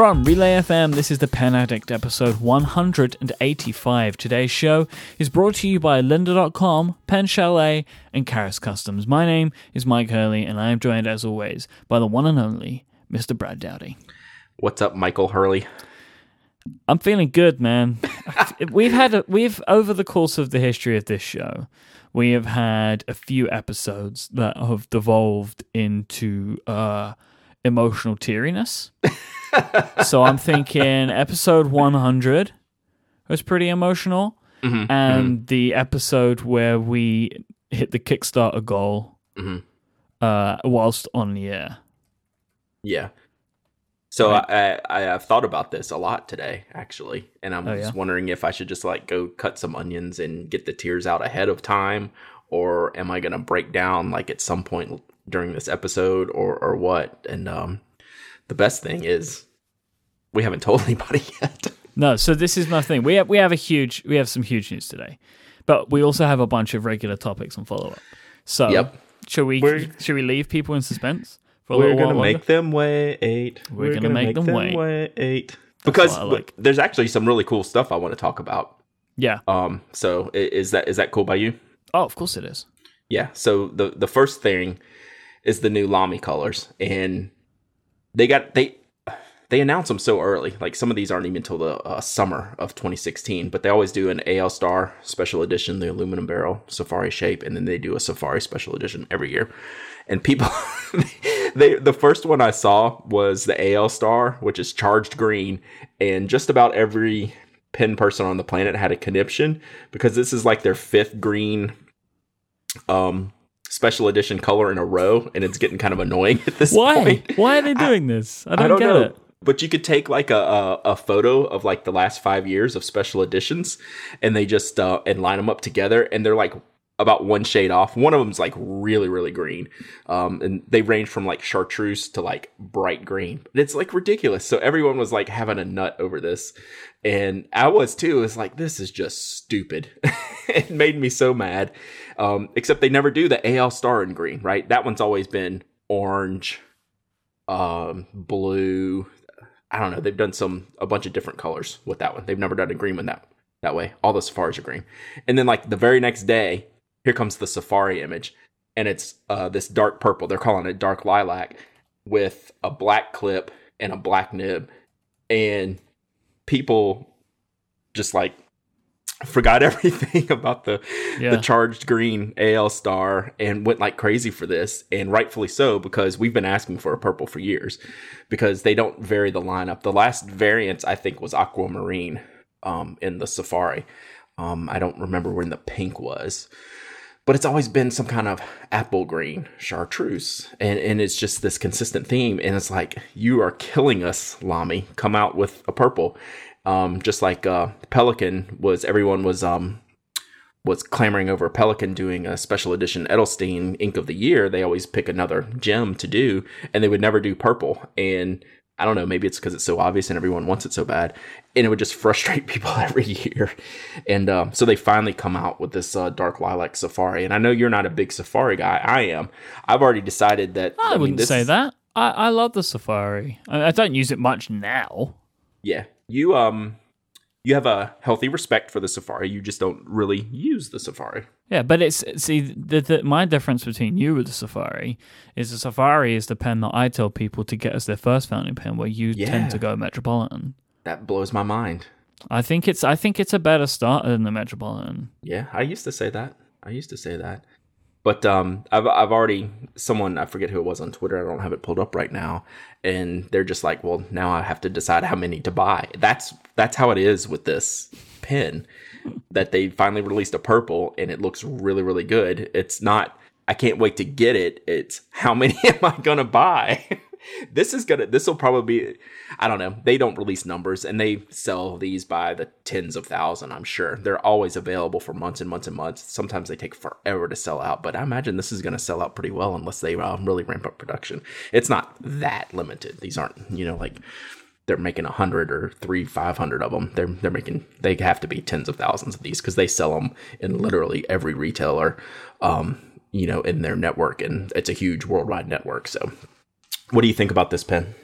From Relay FM, this is the Pen Addict episode 185. Today's show is brought to you by lynda.com, Pen Chalet, and Karas Kustoms. My name is Myke Hurley, and I am joined as always by the one and only Mr. Brad Dowdy. What's up, Michael Hurley? I'm feeling good, man. we've had a, we've over the course of the history of this show, we have had a few episodes that have devolved into uh, emotional teariness. so I'm thinking episode 100 was pretty emotional, Mm-hmm, and the episode where we hit the Kickstarter goal Mhm. uh, whilst on the air. Yeah. So Right. I, I I've thought about this a lot today, actually, and I Oh, was yeah? wondering if I should just like go cut some onions and get the tears out ahead of time, or am I gonna break down like at some point during this episode, or or what? And um, the best thing is we haven't told anybody yet. No, so this is my thing. We have we have a huge we have some huge news today, but we also have a bunch of regular topics on follow up. So Yep. should we We're- should we leave people in suspense for a We're little gonna while make longer? them wait. We're gonna make them wait. wait. Because what I like. there's actually some really cool stuff I want to talk about. Yeah. Um, so is that is that cool by you? Oh, of course it is. Yeah. So the the first thing is the new Lamy colors, and they got they they announce them so early. Like some of these aren't even until the uh, summer of 2016, but they always do an AL Star special edition, the aluminum barrel Safari shape, and then they do a Safari special edition every year. And people, they the first one I saw was the AL Star, which is charged green, and just about every pen person on the planet had a conniption because this is like their fifth green um special edition color in a row and it's getting kind of annoying at this Why? point. Why are they doing this? I don't, I don't get know. it. But you could take like a, a a photo of like the last five years of special editions, and they just uh, and line them up together, and they're like about one shade off. One of them's like really really green, um, and they range from like chartreuse to like bright green. It's like ridiculous. So everyone was like having a nut over this, and I was too. It's like this is just stupid. it made me so mad. Um, except they never do the AL Star in green, right? That one's always been orange, um, blue. I don't know. They've done some a bunch of different colors with that one. They've never done a green one that that way. All the safaris are green, and then like the very next day, here comes the safari image, and it's uh, this dark purple. They're calling it dark lilac with a black clip and a black nib, and people just like forgot everything about the Yeah. the charged green AL star and went like crazy for this and rightfully so because we've been asking for a purple for years because they don't vary the lineup. The last variant I think was aquamarine um in the safari. Um I don't remember when the pink was. But it's always been some kind of apple green chartreuse. And and it's just this consistent theme and it's like you are killing us, Lamy. Come out with a purple. Um just like uh Pelikan was everyone was um was clamoring over Pelikan doing a special edition Edelstein Ink of the Year, they always pick another gem to do, and they would never do purple. And I don't know, maybe it's because it's so obvious and everyone wants it so bad, and it would just frustrate people every year. And um, so they finally come out with this uh, dark lilac safari. And I know you're not a big safari guy. I am. I've already decided that. I, mean, wouldn't this- say that. I, I love the Safari. I, I don't use it much now. Yeah, you um, you have a healthy respect for the safari. You just don't really use the safari. Yeah, but it's see the, the my difference between you with the Safari is the Safari is the pen that I tell people to get as their first fountain pen, where you Yeah. tend to go Metropolitan. That blows my mind. I think it's I think it's a better starter than the Metropolitan. Yeah, I used to say that. I used to say that. But um, I've I've already someone I forget who it was on Twitter. I don't have it pulled up right now, and they're just like, well, now I have to decide how many to buy. That's that's how it is with this pen. That they finally released a purple, and it looks really really good. It's not. I can't wait to get it. It's how many am I gonna buy? this is gonna. This will probably be. I don't know. They don't release numbers, and they sell these by the tens of thousand. I'm sure they're always available for months and months and months. Sometimes they take forever to sell out, but I imagine this is to sell out pretty well unless they um, really ramp up production. It's not that limited. These aren't, you know, like they're making a hundred or three, five hundred of them. They're they're making they have to be tens of thousands of these because they sell them in literally every retailer, um, you know, in their network, and it's a huge worldwide network. So, what do you think about this pen?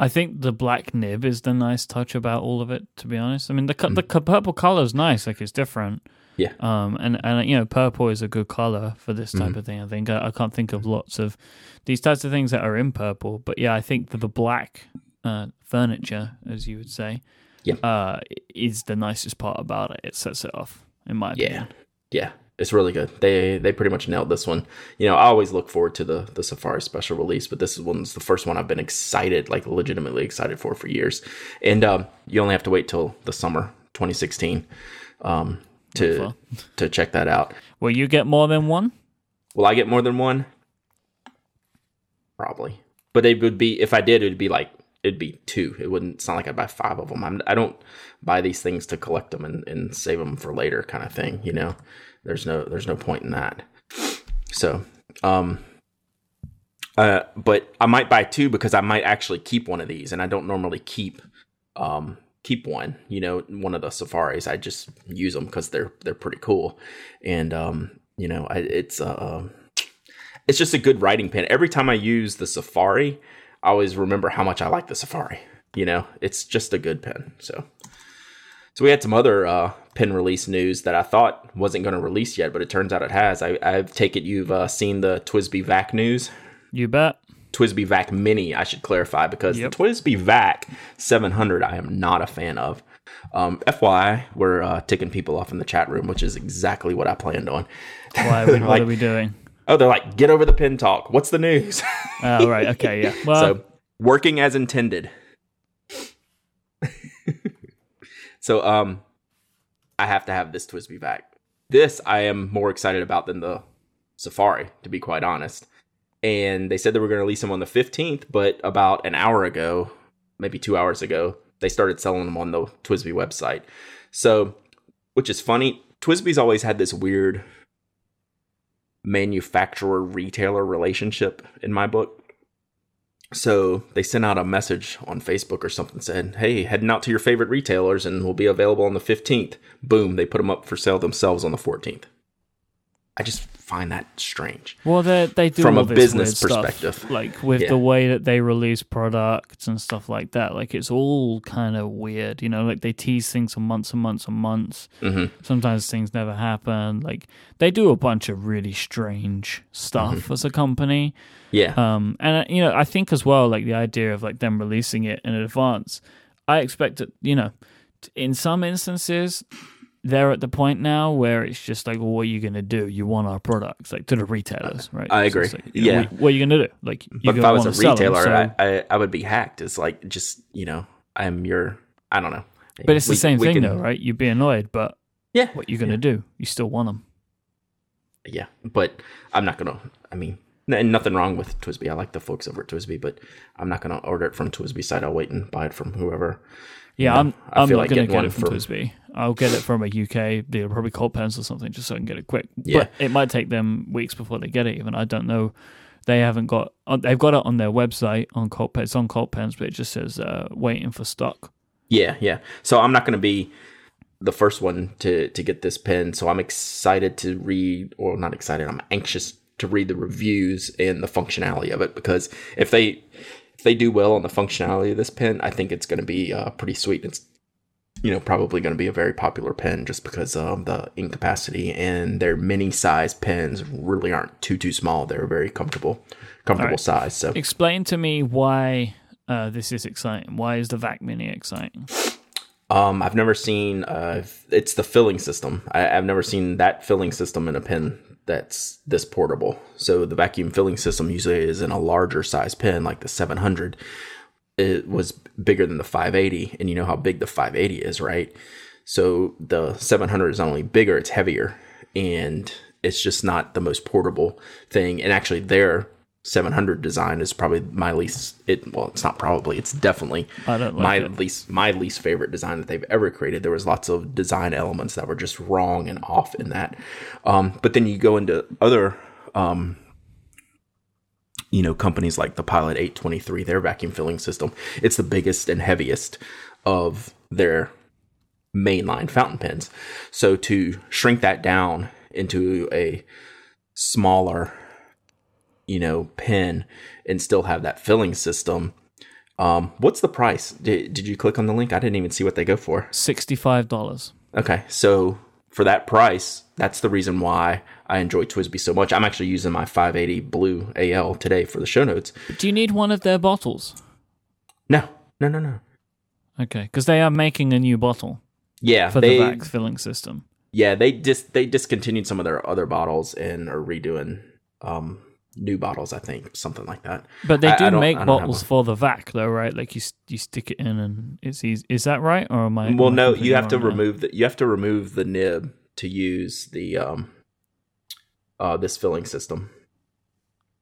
I think the black nib is the nice touch about all of it. To be honest, I mean the co- the purple color is nice, like it's different. Yeah. Um, and and you know, purple is a good color for this type of thing. I think I, I can't think of lots of these types of things that are in purple, but yeah, I think that the black uh, furniture, as you would say, Yeah. uh, is the nicest part about it. It sets it off, in my Yeah, opinion. yeah, it's really good. They they pretty much nailed this one. You know, I always look forward to the the Safari special release, but this is one's the first one I've been excited, like legitimately excited for for years. And um, you only have to wait till the summer 2016 um, to to check that out. Will you get more than one? Will I get more than one? Probably, but it would be if I did, it'd be like it'd be two. It wouldn't sound like I'd buy five of them. I'm, I don't buy these things to collect them and, and save them for later, kind of thing. You know, there's no there's no point in that. So, um, uh, but I might buy two because I might actually keep one of these, and I don't normally keep um keep one. You know, one of the safaris. I just use them because they're they're pretty cool, and um, you know, I, it's uh, it's just a good writing pen. Every time I use the Safari, I always remember how much I like the Safari. You know, it's just a good pen. So, so we had some other uh, pen release news that I thought wasn't going to release yet, but it turns out it has. I, I take it you've uh, seen the TWSBI Vac news. You bet. TWSBI Vac Mini, I should clarify, because Yep. the TWSBI Vac 700 I am not a fan of. Um, FYI, we're uh, ticking people off in the chat room, which is exactly what I planned on. Why? What Like- are we doing? Oh, they're like, get over the pin talk. What's the news? Oh, right. Okay. Yeah. Well, so working as intended. so um I have to have this TWSBI Vac. This I am more excited about than the Safari, to be quite honest. And they said they were going to release them on the 15th, but about an hour ago, maybe two hours ago, they started selling them on the TWSBI website. So, which is funny, TWSBI's always had this weird manufacturer retailer relationship in my book. So they sent out a message on Facebook or something said, "Hey, heading out to your favorite retailers and will be available on the 15th." Boom, they put them up for sale themselves on the 14th. I just find that strange. Well, they they do From a business weird stuff, perspective. like with Yeah. the way that they release products and stuff like that. Like it's all kind of weird, you know. Like they tease things for months and months and months. hmm Sometimes things never happen. Like they do a bunch of really strange stuff Mm-hmm. as a company. Yeah, Um, and uh, you know, I think as well, like the idea of like them releasing it in advance. I expect it. You know, in some instances, they're at the point now where it's just like, well, what are you going to do? You want our products, like to the retailers, uh, right? I agree. just like, you know, Yeah. what, are you going to do? Like, but if I was a wanna them, retailer, so- I, I I would be hacked. It's like just you know, I'm your I don't know. but it's the same thing, can- though, right? You'd be annoyed, but Yeah, what you going to do? You still want them. yeah, but I'm not gonna. I mean, and nothing wrong with TWSBI. I like the folks over at TWSBI, but I'm not gonna order it from TWSBI side. I'll wait and buy it from whoever. Yeah, I'm. I I'm not like going to get it from from- TWSBI. I'll get it from a UK dealer, probably Cult Pens or something, just so I can get it quick. Yeah. But it might take them weeks before they get it. Even I don't know. They haven't got. They've got it on their website on Cult Pens. It's on Cult Pens, but it just says uh, waiting for stock. Yeah, yeah. So I'm not going to be the first one to to get this pen. So I'm excited to read, or not excited. I'm anxious to read the reviews and the functionality of it because if they if they do well on the functionality of this pen, I think it's going to be uh, pretty sweet. It's you know probably going to be a very popular pen just because of the ink capacity and their mini size pens really aren't too too small. They're very comfortable comfortable Alright. size. So Explain to me why uh, this is exciting. Why is the Vac Mini exciting? Um, I've never seen. Uh, it's the filling system. I, I've never seen that filling system in a pen that's this portable. So the vacuum filling system usually is in a larger size pen, like the 700. It was bigger than the 580, and you know how big the 580 is, right? So the 700 is not only bigger, it's heavier, and it's just not the most portable thing. And actually, their 700 design is probably my least. It well, it's not probably. It's definitely like my it. least my least favorite design that they've ever created. There was lots of design elements that were just wrong and off in that. Um, but then you go into other um, you know companies like the Pilot 823, their vacuum filling system. It's the biggest and heaviest of their mainline fountain pens. So to shrink that down into a smaller you know pen and still have that filling system Um, what's the price? Did, did you click on the link? I didn't even see what they go for. Sixty-five dollars. Okay, so for that price, that's the reason why I enjoy TWSBI so much. I'm actually using my 580 Blue AL today for the show notes. Do you need one of their bottles? No, no, no, no. Okay, because they are making a new bottle Yeah, for they the vac filling system. yeah they dis they discontinued some of their other bottles and are redoing um new bottles. I think something like that. But they do I make I have bottles for the vac, though, right? Like you, you stick it in, and it's easy. Is that right, or am I? Well, am no, you have to remove the you have to remove the nib to use the um uh this filling system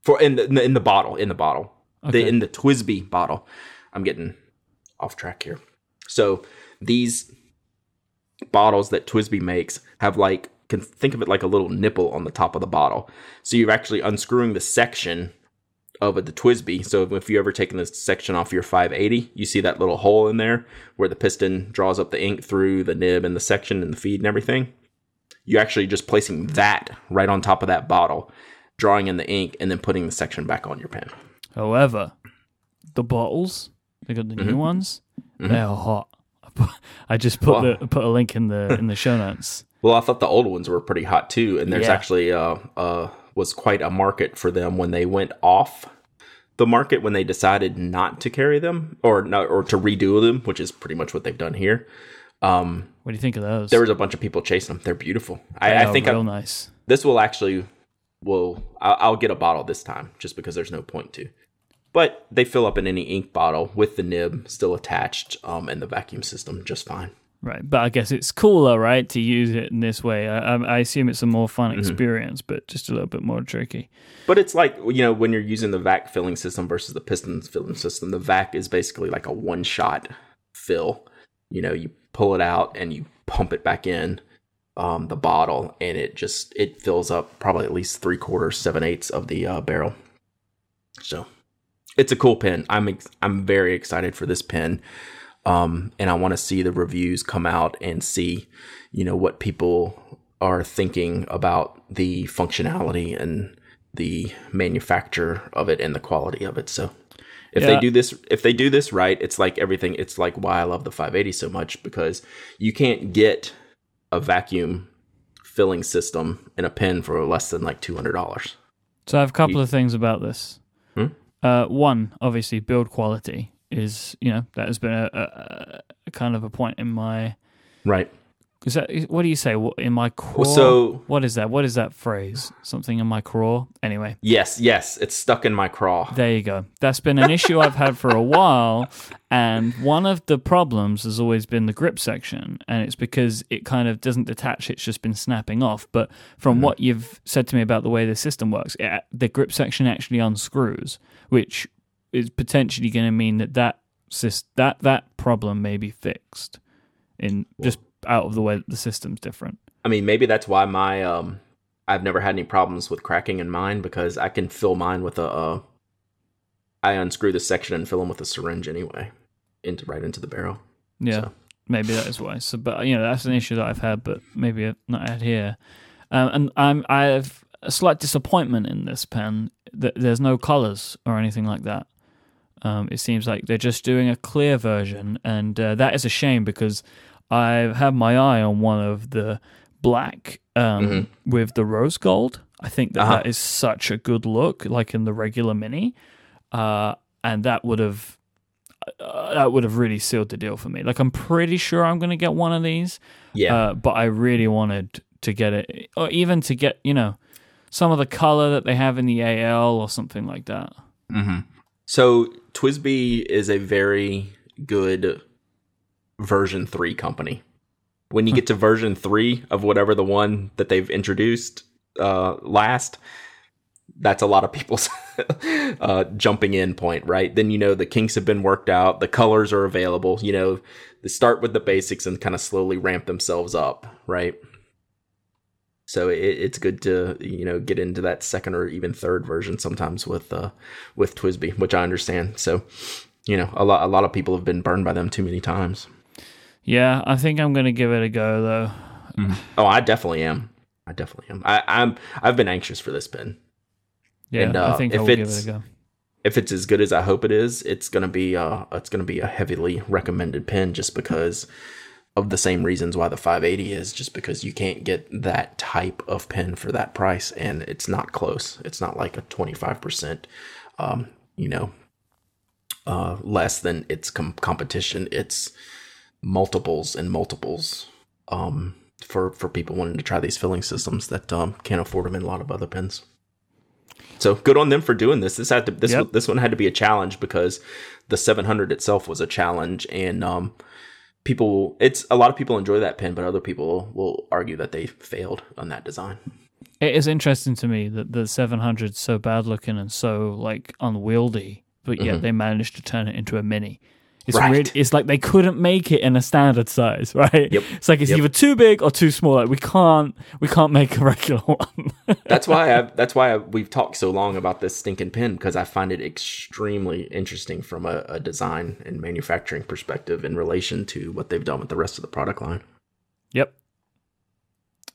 for in the in the bottle in the bottle the in the TWSBI bottle. I'm getting off track here. So these bottles that TWSBI makes have like can think of it like a little nipple on the top of the bottle. So you're actually unscrewing the section of the TWSBI. So if you ever taken this section off your 580, you see that little hole in there where the piston draws up the ink through the nib and the section and the feed and everything. You're actually just placing that right on top of that bottle, drawing in the ink, and then putting the section back on your pen. However, the bottles they got the Mm-hmm. new ones. They are hot. I I just put Well- the put a link in the in the show notes. Well, I thought the old ones were pretty hot too, and there's Yeah. actually uh, uh, was quite a market for them when they went off the market when they decided not to carry them or not or to redo them, which is pretty much what they've done here. Um, What do you think of those? there was a bunch of people chasing them. They're beautiful. They I, I think real I, nice. this will actually will I'll, I'll get a bottle this time just because there's no point to. But they fill up in any ink bottle with the nib still attached um, and the vacuum system just fine. Right, but I guess it's cooler, right, to use it in this way. I, I, assume it's a more fun Mm-hmm. experience, but just a little bit more tricky. But it's like you know when you're using the vac filling system versus the piston filling system. The vac is basically like a one shot fill. You know, you pull it out and you pump it back in um, the bottle, and it just it fills up probably at least three quarters, seven eighths of the uh, barrel. So it's a cool pen. I'm ex- I'm very excited for this pen. Um, and I want to see the reviews come out and see, you know, what people are thinking about the functionality and the manufacture of it and the quality of it. So if Yeah. they do this, if they do this right, it's like everything. It's like why I love the 580 so much because you can't get a vacuum filling system in a pen for less than like two hundred dollars. So I have a couple of things about this. Hmm? Uh, one, obviously, build quality is you know that has been a, a, a kind of a point in my. Right. Is that what do you say? In my craw? so- what is that? What is that phrase? Something in my craw. Anyway, Yes. Yes. It's stuck in my craw. there you go. That's been an issue I've had for a while, and one of the problems has always been the grip section, and it's because it kind of doesn't detach; it's just been snapping off. But from mm-hmm. what you've said to me about the way the system works, it, the grip section actually unscrews, which is potentially going to mean that that that that problem may be fixed in just out of the way that the system's different. I mean, maybe that's why my um, I've never had any problems with cracking in mine because I can fill mine with a. Uh, I unscrew the section and fill them with a syringe anyway, into right into the barrel. Yeah, So- maybe that is why. So, but you know, that's an issue that I've had, but maybe not had here. Um, and I'm I have a slight disappointment in this pen that there's no colors or anything like that. Um, it seems like they're just doing a clear version, and uh, that is a shame because I've had my eye on one of the black um, with the rose gold. I think that, Mm-hmm. Uh-huh. that is such a good look, like in the regular mini, uh, and that would have uh, that would have really sealed the deal for me. Like I'm pretty sure I'm going to get one of these, Yeah. uh, but I really wanted to get it, or even to get you know some of the color that they have in the AL or something like that. So TWSBI is a very good version three company. When you get to version three of whatever the one that they've introduced uh, last, that's a lot of people's uh, jumping in point, right? Then you know the kinks have been worked out, the colors are available. You know, they start with the basics and kind of slowly ramp themselves up, right? So it, it's good to you know get into that second or even third version sometimes with uh, with TWSBI, which I understand. So you know a lot a lot of people have been burned by them too many times. Yeah, I think I'm going to give it a go though. Oh, I definitely am. I definitely am. I, I'm I've been anxious for this pin. Yeah, And, uh, I think I if will give it's- it a go. if it's as good as I hope it is, it's gonna be uh it's gonna be a heavily recommended pen just because of the same reasons why the 580 is just because you can't get that type of pen for that price and it's not close. It's not like a 25% um, you know, uh, less than its com- competition. It's multiples and multiples um, for for people wanting to try these filling systems that um, can't afford them in a lot of other pens. So good on them for doing this. This had to this Yep. this one had to be a challenge because the 700 itself was a challenge, and um, people it's a lot of people enjoy that pen, but other people will argue that they failed on that design. It is interesting to me that the 700 is so bad looking and so like unwieldy, but yet mm-hmm. they managed to turn it into a mini. It's. Right. weird. It's like they couldn't make it in a standard size, right? Yep. It's like it's Yep. either too big or too small. Like we can't, we can't make a regular one. that's why I, that's why I, we've talked so long about this stinking pen because I find it extremely interesting from a, a design and manufacturing perspective in relation to what they've done with the rest of the product line. Yep.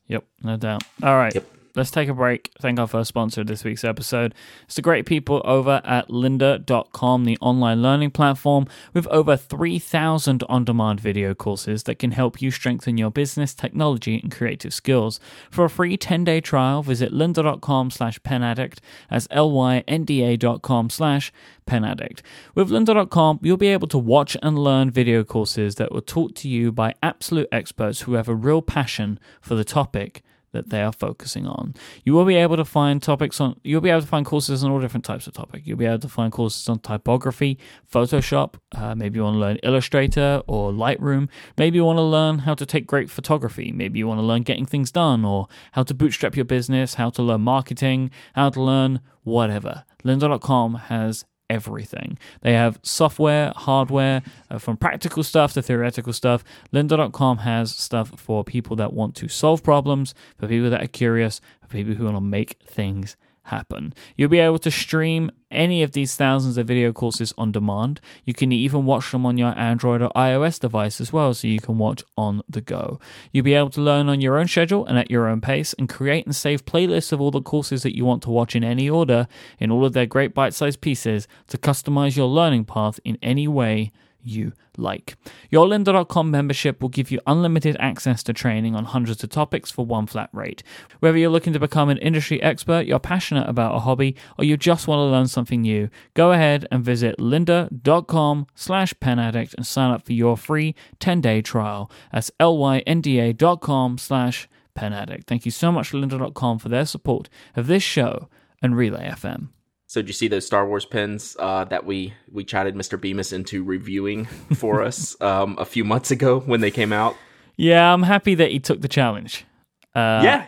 Yep, no doubt. All right. Yep. Let's take a break. Thank our first sponsor of this week's episode. It's the great people over at lynda.com, the online learning platform with over 3,000 on demand video courses that can help you strengthen your business, technology, and creative skills. For a free 10 day trial, visit lynda.com slash penaddict. That's L-Y-N-D-A.com slash penaddict. With lynda.com, you'll be able to watch and learn video courses that were taught to you by absolute experts who have a real passion for the topic that they are focusing on. You will be able to find topics on you'll be able to find courses on all different types of topic. You'll be able to find courses on typography, Photoshop, uh, maybe you want to learn Illustrator or Lightroom, maybe you want to learn how to take great photography, maybe you want to learn getting things done or how to bootstrap your business, how to learn marketing, how to learn whatever. Lynda.com has everything. They have software, hardware, uh, from practical stuff to theoretical stuff. Lynda.com has stuff for people that want to solve problems, for people that are curious, for people who want to make things happen. You'll be able to stream any of these thousands of video courses on demand. You can even watch them on your Android or iOS device as well, so you can watch on the go. You'll be able to learn on your own schedule and at your own pace and create and save playlists of all the courses that you want to watch in any order in all of their great bite sized pieces to customize your learning path in any way you like. Your lynda.com membership will give you unlimited access to training on hundreds of topics for one flat rate. Whether you're looking to become an industry expert, you're passionate about a hobby, or you just want to learn something new, go ahead and visit lynda.com slash penaddict and sign up for your free 10-day trial. That's L-Y-N-D-A.com slash penaddict. Thank you so much to lynda.com for their support of this show and Relay FM. So did you see those Star Wars pens uh, that we we chatted Mr. Bemis into reviewing for us um, a few months ago when they came out? Yeah, I'm happy that he took the challenge. Uh, yeah,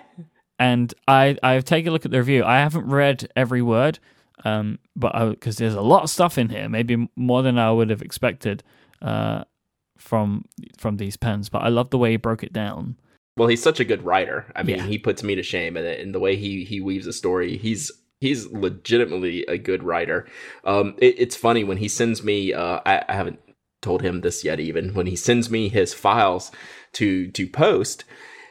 and I I've taken a look at the review. I haven't read every word, um, but because there's a lot of stuff in here, maybe more than I would have expected uh, from from these pens. But I love the way he broke it down. Well, he's such a good writer. I mean, Yeah. he puts me to shame in it. And the way he he weaves a story, he's he's legitimately a good writer. Um, it, it's funny when he sends me. Uh, I, I haven't told him this yet. Even when he sends me his files to to post,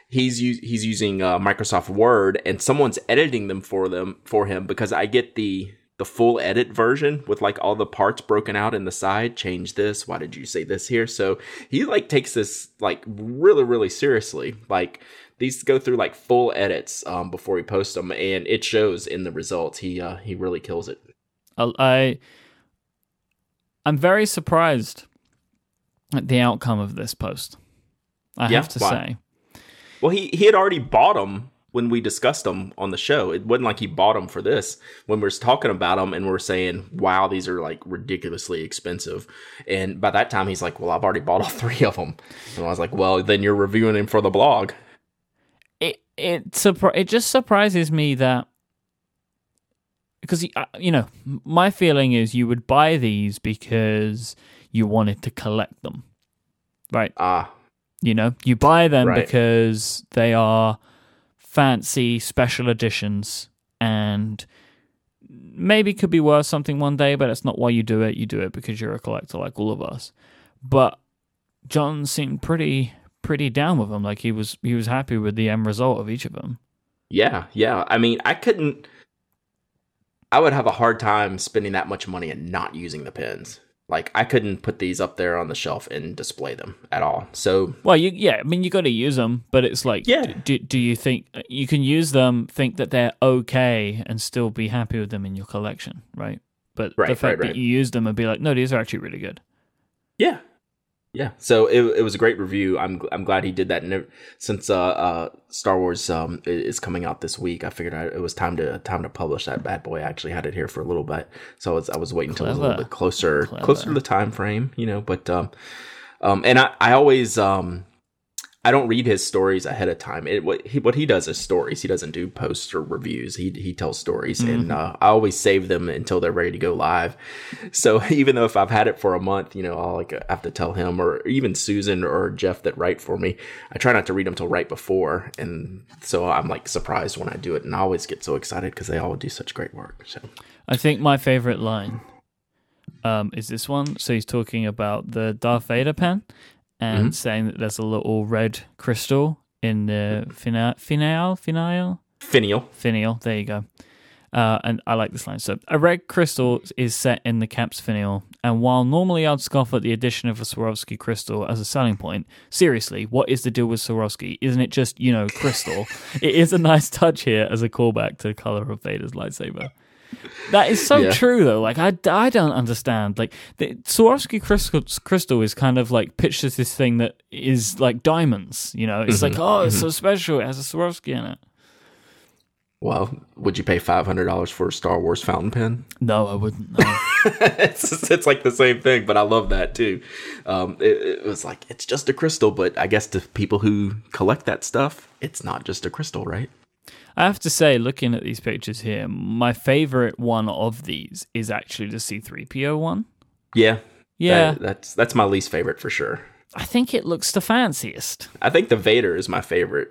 he's u- he's using uh, Microsoft Word, and someone's editing them for them for him because I get the the full edit version with like all the parts broken out in the side change this why did you say this here so he like takes this like really really seriously like these go through like full edits um, before he posts them and it shows in the results he uh, he really kills it I, I'm very surprised at the outcome of this post. I Yeah, have to why? say. well he he had already bought them when we discussed them on the show it wasn't like he bought them for this when we were talking about them and we are saying wow these are like ridiculously expensive and by that time he's like well i've already bought all three of them and i was like well then you're reviewing them for the blog it surpri- it just surprises me that because uh, you know my feeling is you would buy these because you wanted to collect them right? Ah. You know you buy them Right. because they are fancy special editions and maybe could be worth something one day but it's not why you do it. You do it because you're a collector like all of us. But john seemed pretty pretty down with them like he was he was happy with the end result of each of them Yeah, yeah. I mean, I couldn't. I would have a hard time spending that much money and not using the pins. Like I couldn't put these up there on the shelf and display them at all. So Well, you yeah, I mean you got to use them, but it's like Yeah. do, do you think you can use them, think that they're okay and still be happy with them in your collection, right? But Right, the fact right, right. that you use them and be like, no, these are actually really good. Yeah, yeah. So it, it was a great review. I'm I'm glad he did that. And since uh, uh, Star Wars um is coming out this week, I figured I, it was time to time to publish that bad boy. I actually had it here for a little bit, so I was, I was waiting until it was a little bit closer Clever. closer to the time frame, you know. But um, um, and I I always um. I don't read his stories ahead of time. It, what he what he does is stories. He doesn't do posts or reviews. He he tells stories, and uh, I always save them until they're ready to go live. So even though if I've had it for a month, you know, I'll like have to tell him or even Susan or Jeff that write for me. I try not to read them till right before, and so I'm like surprised when I do it, and I always get so excited because they all do such great work. So I think my favorite line um, is this one. So he's talking about the Darth Vader pen and Mhm. saying that there's a little red crystal in the fina- finial, finial, finial, finial. There you go. Uh, and I like this line. So, a red crystal is set in the cap's finial, and while normally I'd scoff at the addition of a Swarovski crystal as a selling point, seriously, what is the deal with Swarovski? Isn't it just, you know, crystal? it is a nice touch here as a callback to the color of Vader's lightsaber. That is so Yeah. true, though. Like, I, I don't understand. Like, the Swarovski crystal, crystal is kind of like pitched as this thing that is like diamonds. You know, it's like, oh, it's so special. It has a Swarovski in it. well, would you pay five hundred dollars for a Star Wars fountain pen? No, I wouldn't. No. it's it's like the same thing, but I love that too. Um, it, it was like it's just a crystal, but I guess to people who collect that stuff, it's not just a crystal, right? I have to say, looking at these pictures here, my favorite one of these is actually the C3PO one. Yeah, Yeah, that- that's that's my least favorite for sure. I think it looks the fanciest. I think the Vader is my favorite,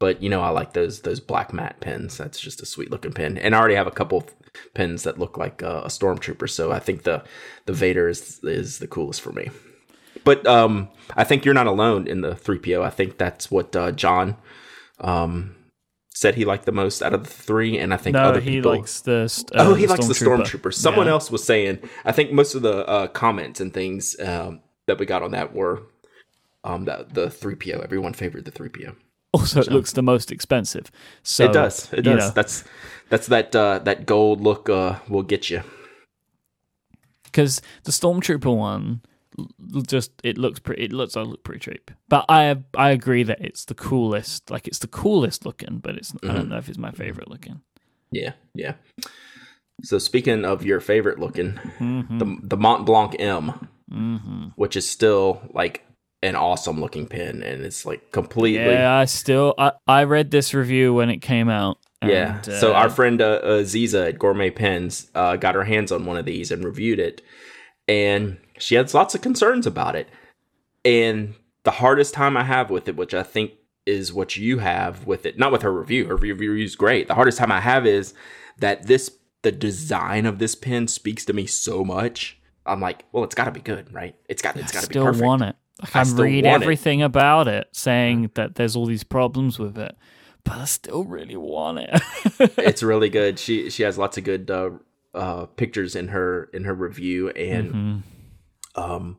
but you know I like those those black matte pens. That's just a sweet looking pen, and I already have a couple of pens that look like uh, a stormtrooper. So I think the the Vader is is the coolest for me. But um, I think you're not alone in the three PO. I think that's what uh, John um, said he liked the most out of the three, and I think No, other he people. likes the. st- uh, Oh, he likes the stormtrooper. Someone Yeah. else was saying. I think most of the uh, comments and things um, that we got on that were um, the the three PO. Everyone favored the three PO. Also, it looks the most expensive. So it does. It does. know, That's that's that uh, that gold look uh, will get you. because the stormtrooper one just it looks pretty. It looks I look pretty cheap, but I I agree that it's the coolest. Like it's the coolest looking, but it's I Mm-hmm. don't know if it's my favorite looking. Yeah, yeah. So speaking of your favorite looking, Mm-hmm. the the Montblanc M, which is still like an awesome looking pen, and it's like completely Yeah, I still I, I read this review when it came out. Yeah. so uh, our friend uh, Azizah at Gourmet Pens uh, got her hands on one of these and reviewed it, and she has lots of concerns about it. And the hardest time I have with it, which I think is what you have with it, not with her review. Her review is great. The hardest time I have is that this the design of this pen speaks to me so much. I'm like, well, it's got to be good, right? It's got it's got to be still perfect. want it. Like, I I, read want it. everything about it, saying that there's all these problems with it, but I still really want it. it's really good. She she has lots of good uh, uh, pictures in her in her review, and Mm-hmm. Um,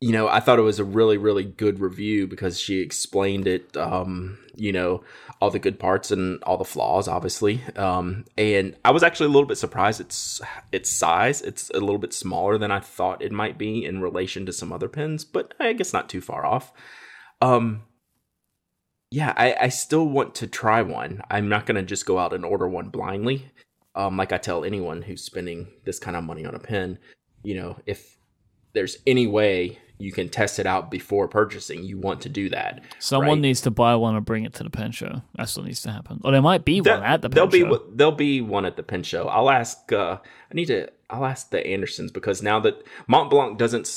you know, I thought it was a really really good review because she explained it. Um, you know, all the good parts and all the flaws, obviously. Um, and I was actually a little bit surprised its its size. It's a little bit smaller than I thought it might be in relation to some other pens, but I guess not too far off. Um, yeah, I, I still want to try one. I'm not going to just go out and order one blindly. Um, like I tell anyone who's spending this kind of money on a pen, you know, if there's any way you can test it out before purchasing, you want to do that. Someone right? needs to buy one and bring it to the pen show. That's what needs to happen. Or there might be There- one at the pen there'll be show. there'll be one at the pen show. I'll ask. Uh, I need to. I'll ask the Andersons because now that Montblanc doesn't,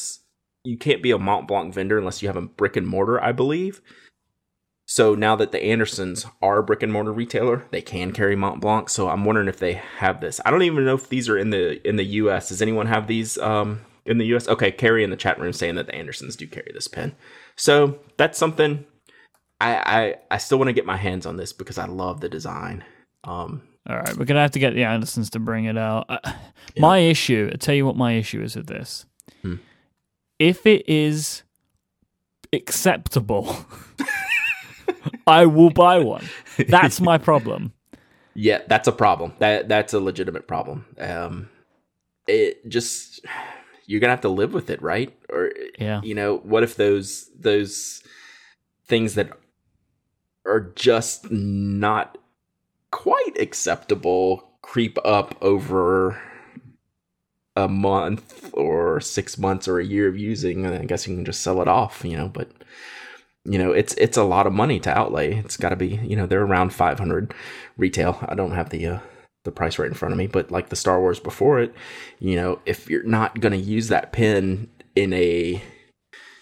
you can't be a Montblanc vendor unless you have a brick and mortar, I believe. So now that the Andersons are a brick and mortar retailer, they can carry Montblanc. So I'm wondering if they have this. I don't even know if these are in the in the U.S. Does anyone have these um, in the U.S.? Okay, Carrie in the chat room saying that the Andersons do carry this pen. So that's something I I, I still want to get my hands on this because I love the design. Um, All right, we're gonna have to get the Andersons to bring it out. Uh, My issue, I tell you what, my issue is with this. Hmm. If it is acceptable, I will buy one. That's my problem. Yeah, that's a problem. That that's a legitimate problem. Um, it just you're gonna have to live with it, right? Or Yeah. you know, what if those those things that are just not quite acceptable creep up over a month or six months or a year of using? And I guess you can just sell it off, you know. But you know, it's it's a lot of money to outlay. It's got to be, you know, they're around 500 retail. I don't have the uh, the price right in front of me, but like the Star Wars before it, you know, if you're not going to use that pen in a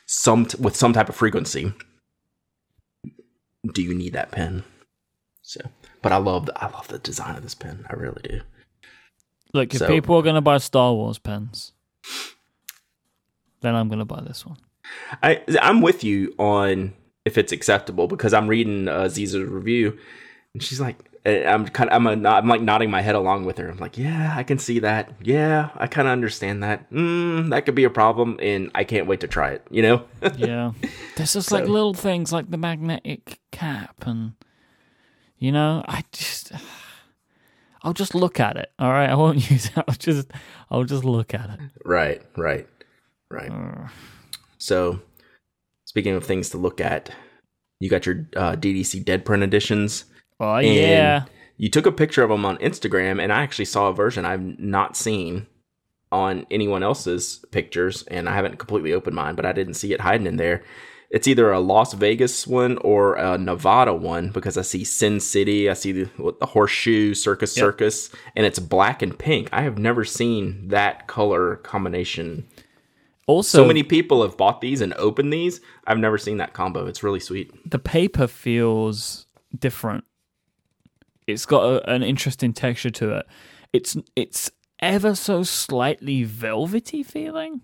some with some type of frequency, do you need that pen? So, but I love the, I love the design of this pen. I really do. Look, if So- people are gonna buy Star Wars pens, then I'm gonna buy this one. I I'm with you on if it's acceptable because I'm reading uh, Ziza's review, and she's like, I'm kind of I'm a, I'm like nodding my head along with her. I'm like, yeah, I can see that. Yeah, I kind of understand that. Mm, that could be a problem, and I can't wait to try it. You know? Yeah, there's just like little things like the magnetic cap, and you know, I just. I'll just look at it. All right, I won't use it. I'll just, I'll just look at it. right, right, right. Uh, So, speaking of things to look at, you got your uh, DDC Dead Print editions. Oh And yeah, You took a picture of them on Instagram, and I actually saw a version I've not seen on anyone else's pictures, and I haven't completely opened mine, but I didn't see it hiding in there. It's either a Las Vegas one or a Nevada one because I see Sin City, I see the, what, the Horseshoe Circus Yep. Circus, and it's black and pink. I have never seen that color combination. also So many people have bought these and opened these. I've never seen that combo. It's really sweet. the paper feels different. It's got a, an interesting texture to it. It's it's ever so slightly velvety feeling.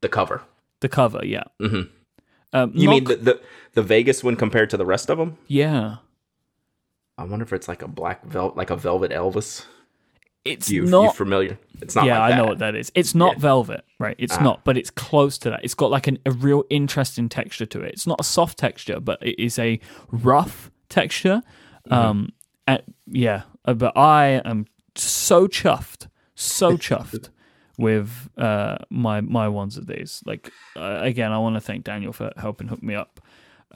The cover. The cover, yeah. Mhm. Um, You not- mean the, the the Vegas one compared to the rest of them? yeah? I wonder if it's like a black velvet, like a velvet Elvis. It's You, not. you familiar? It's not. yeah, like I know what that is. It's not Yeah. velvet, right? It's Ah. not, but it's close to that. It's got like an, a real interesting texture to it. It's not a soft texture, but it is a rough texture. Mm-hmm. Um, and, yeah, uh, but I am so chuffed, so chuffed with uh my my ones of these. Like uh, again, I want to thank Daniel for helping hook me up.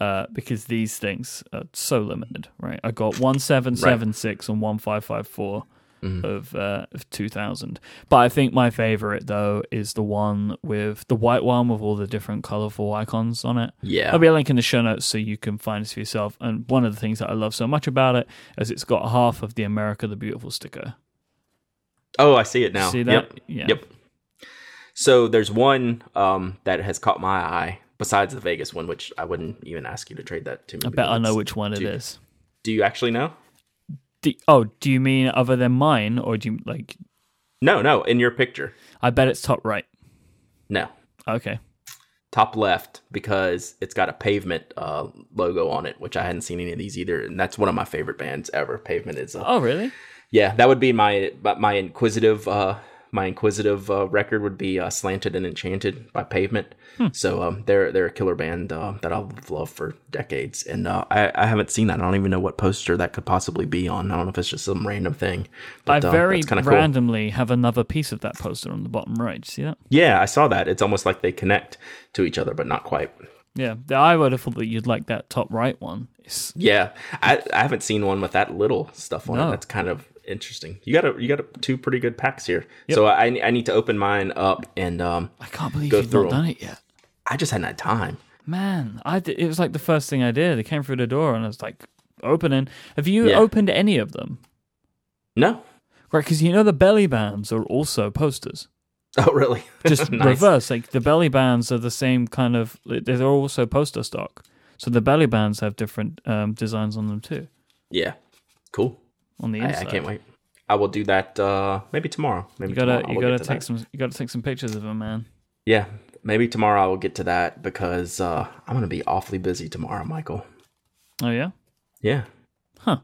Uh, because these things are so limited, right? I got one seven seven six and one five five four Mm-hmm. of uh, of 2000. But I think my favorite though is the one with the white one with all the different colorful icons on it. Yeah. I'll be a link in the show notes so you can find this for yourself. And one of the things that I love so much about it is it's got half of the America the Beautiful sticker. oh, I see it now. See that? Yep. Yeah. Yep. So there's one um, that has caught my eye besides the Vegas one, which I wouldn't even ask you to trade that to me. I bet I know which one it do- is. Do you actually know? Do, oh, do you mean other than mine, or do you like? No, no. In your picture, I bet it's top right. no. Okay. Top left because it's got a pavement uh, logo on it, which I hadn't seen any of these either, and that's one of my favorite bands ever. Pavement is uh, Oh, really? Yeah, that would be my my inquisitive uh my inquisitive uh, record would be uh, "Slanted and Enchanted" by Pavement. Hmm. So um, they're they're a killer band uh, that I've loved for decades, and uh, I I haven't seen that. I don't even know what poster that could possibly be on. I don't know if it's just some random thing. I But, uh, very kind cool. randomly have another piece of that poster on the bottom right. See that? Yeah, I saw that. It's almost like they connect to each other, but not quite. Yeah, I would have thought that you'd like that top right one. It's, Yeah, I I haven't seen one with that little stuff on No. it. That's kind of interesting. You got a you got a, two pretty good packs here. So I I need to open mine up and um I can't believe you've not done it yet. I just hadn't had time. Man, I did, it was like the first thing I did. They came through the door and I was like opening. Have you Yeah. opened any of them? No. Right, because you know the belly bands are also posters. Oh, really? Just Nice. reverse. Like the belly bands are the same kind of. They're also poster stock. So the belly bands have different um, designs on them too. Yeah. Cool. On the I, inside, I can't wait. I will do that uh maybe tomorrow. Maybe You gotta, tomorrow you gotta to take that. some, you gotta take some pictures of him, man. Yeah. Maybe tomorrow I will get to that because uh I'm gonna be awfully busy tomorrow, Michael. Oh yeah, Yeah. Huh.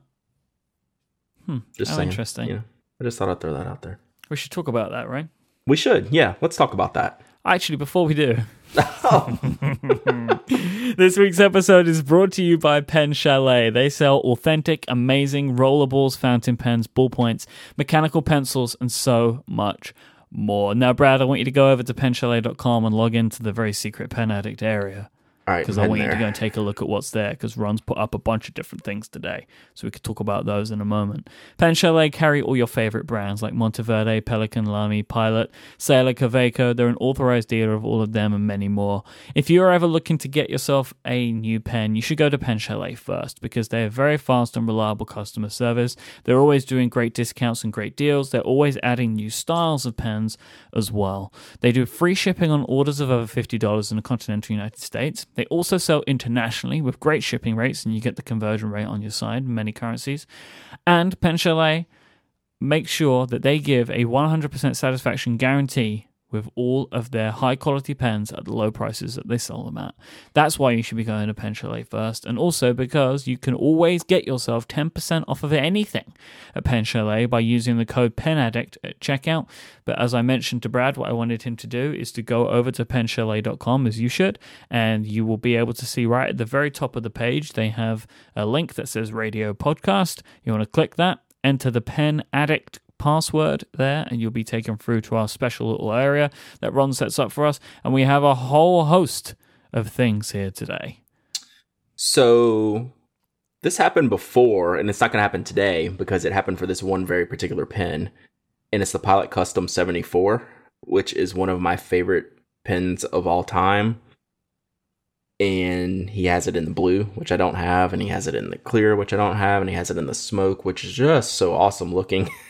Hmm. Just How saying. interesting. You know, I just thought I'd throw that out there. We should talk about that, right? We should. Yeah, let's talk about that. Actually, before we do, this week's episode is brought to you by Pen Chalet. They sell authentic, amazing rollerballs, fountain pens, ballpoints, mechanical pencils, and so much more. Now, Brad, I want you to go over to penchalet.com and log into the very secret Pen Addict area All right, because I want you to go and take a look at what's there because Ron's put up a bunch of different things today. So we could talk about those in a moment. Pen Chalet carry all your favorite brands like Monteverde, Pelikan, Lamy, Pilot, Sailor, Kaweco. They're an authorized dealer of all of them and many more. If you're ever looking to get yourself a new pen, you should go to Pen Chalet first because they have very fast and reliable customer service. They're always doing great discounts and great deals. They're always adding new styles of pens as well. They do free shipping on orders of over $50 in the continental United States. They also sell internationally with great shipping rates, and you get the conversion rate on your side in many currencies. And Pen Chalet make sure that they give a 100% satisfaction guarantee with all of their high quality pens at the low prices that they sell them at. That's why you should be going to Pen Chalet first, and also because you can always get yourself 10% off of anything at Pen Chalet by using the code PENADDICT at checkout. But as I mentioned to Brad, what I wanted him to do is to go over to penchalet.com as you should, and you will be able to see right at the very top of the page, they have a link that says radio podcast. You want to click that, enter the Pen Addict password there and you'll be taken through to our special little area that Ron sets up for us and we have a whole host of things here today. So this happened before, and it's not going to happen today because it happened for this one very particular pen, and it's the Pilot Custom 74, which is one of my favorite pens of all time. And he has it in the blue, which I don't have, and he has it in the clear, which I don't have, and he has it in the smoke, which is just so awesome looking.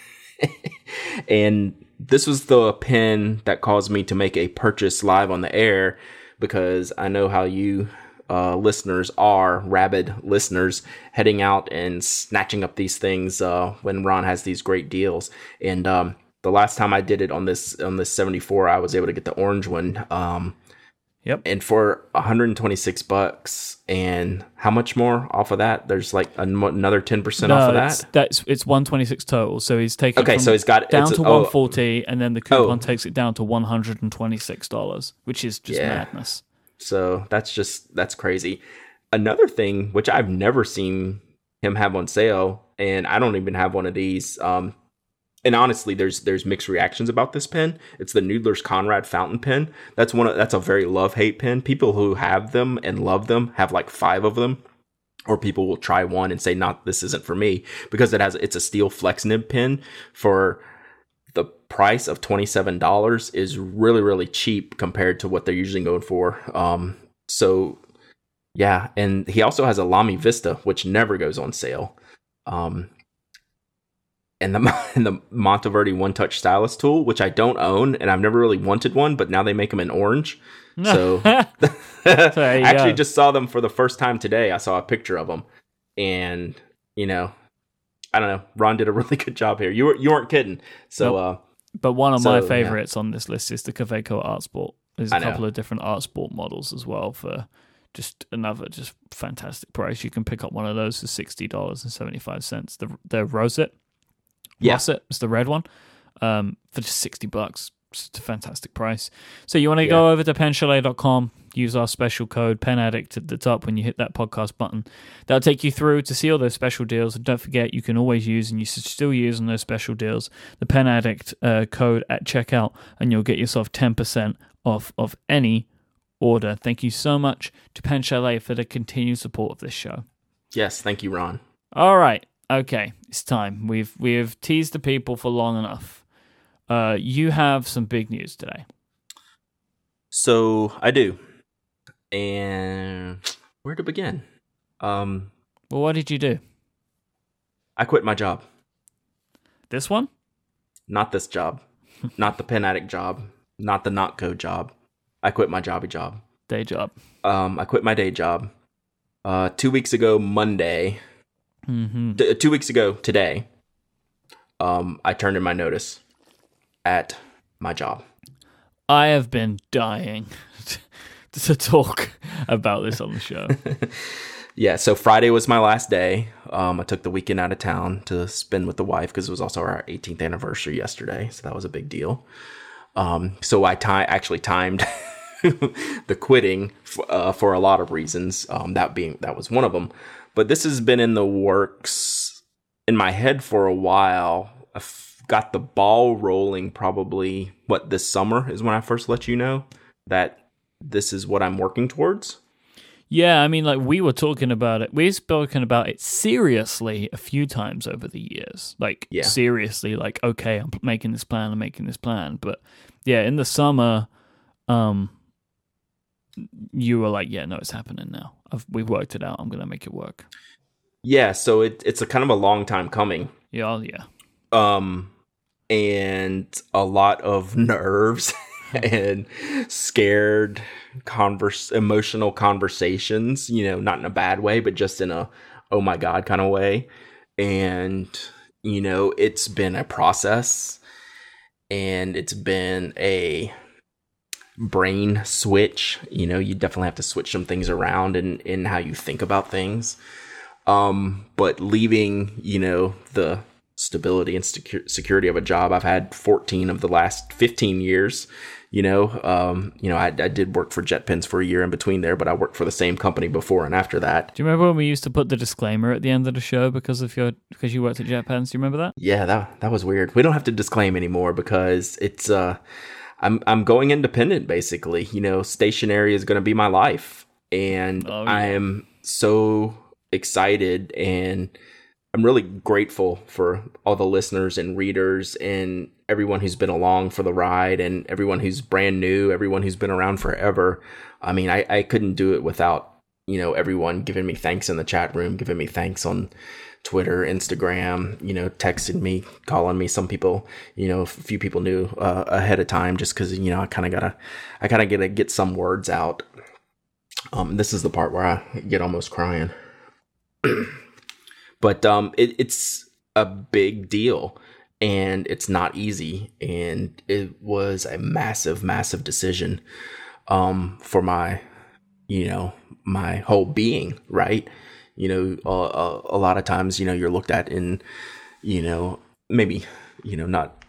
and this was the pen that caused me to make a purchase live on the air because I know how you uh, listeners are rabid listeners heading out and snatching up these things uh, when Ron has these great deals. And um, the last time I did it on this on this 74, I was able to get the orange one. Um, Yep. and for 126 bucks, and how much more off of that? There's like an- another 10 percent off of that. that's it's 126 total. So he's taking Okay, so he's got down to oh, 140 and then the coupon Oh. takes it down to $126, which is just Yeah. madness. So that's just that's crazy. Another thing which I've never seen him have on sale, and I don't even have one of these. Um, and honestly, there's there's mixed reactions about this pen. It's the Noodler's Konrad fountain pen. That's one of that's a very love hate pen. People who have them and love them have like five of them. Or people will try one and say, "Not this isn't for me," because it has it's a steel flex nib pen for the price of $27 is really really cheap compared to what they're usually going for um so yeah and he also has a lamy vista which never goes on sale um and the and the Monteverde One Touch Stylus tool, which I don't own, and I've never really wanted one, but now they make them in orange. So I actually go. just saw them for the first time today. I saw a picture of them, and you know, I don't know. Ron did a really good job here. You were you weren't kidding. So uh, But one of So, my yeah. favorites on this list is the Kaweco Art Sport. There's a couple of different Art Sport models as well for just another just fantastic price. You can pick up one of those for sixty dollars and seventy five cents. The the Rosette, Yeah. Is the red one, um, for just sixty bucks. It's a fantastic price. So you want to go over to penchalet.com, use our special code PenAddict at the top when you hit that podcast button. That'll take you through to see all those special deals. And don't forget, you can always use and you should still use on those special deals the Pen Addict uh, code at checkout, and you'll get yourself 10% off of any order. Thank you so much to Pen Chalet for the continued support of this show. yes, thank you, Ron. All right, okay, it's time. We've we've teased the people for long enough. Uh, you have some big news today. So I do, and where to begin? Um, Well, what did you do? I quit my job. This one? Not this job, not the pen addict job, not the Nock Co job. I quit my jobby job. Day job. Um, I quit my day job. Uh, two weeks ago, Monday. Hmm T- two weeks ago today. Um, I turned in my notice at my job. I have been dying to talk about this on the show. yeah, so Friday was my last day. Um, I took the weekend out of town to spend with the wife because it was also our 18th anniversary yesterday, so that was a big deal. Um, so I ti- actually timed the quitting f- uh, for a lot of reasons. Um, that being that was one of them. But this has been in the works in my head for a while. I've got the ball rolling probably what this summer is when I first let you know that this is what I'm working towards. Yeah, I mean, like we were talking about it. We've spoken about it seriously a few times over the years. Like Yeah. seriously, like okay, I'm making this plan. I'm making this plan. But yeah, in the summer, um, you were like, yeah, no, it's happening now. I've, we've worked it out. I'm gonna make it work. Yeah, so it, it's a kind of a long time coming. Yeah, oh, yeah. um and a lot of nerves and scared converse emotional conversations you know not in a bad way but just in a oh my god kind of way and you know it's been a process and it's been a brain switch you know you definitely have to switch some things around in in how you think about things um but leaving you know the stability and secu- security of a job i've had 14 of the last 15 years you know um you know I, I did work for JetPens for a year in between there but i worked for the same company before and after that Do you remember when we used to put the disclaimer at the end of the show because of your because you worked at JetPens? Do you remember that? yeah that that was weird we don't have to disclaim anymore because it's uh i'm i'm going independent basically you know stationary is going to be my life and Oh, yeah. i am so excited and I'm really grateful for all the listeners and readers and everyone who's been along for the ride and everyone who's brand new, everyone who's been around forever. I mean, I, I couldn't do it without, you know, everyone giving me thanks in the chat room, giving me thanks on Twitter, Instagram, you know, texting me, calling me. Some people, you know, a few people knew uh, ahead of time just because, you know, I kind of gotta, I kind of gotta get some words out. Um, this is the part where I get almost crying but um, it, it's a big deal and it's not easy and it was a massive massive decision um, for my you know my whole being right? You know a, a lot of times you know you're looked at in you know maybe you know not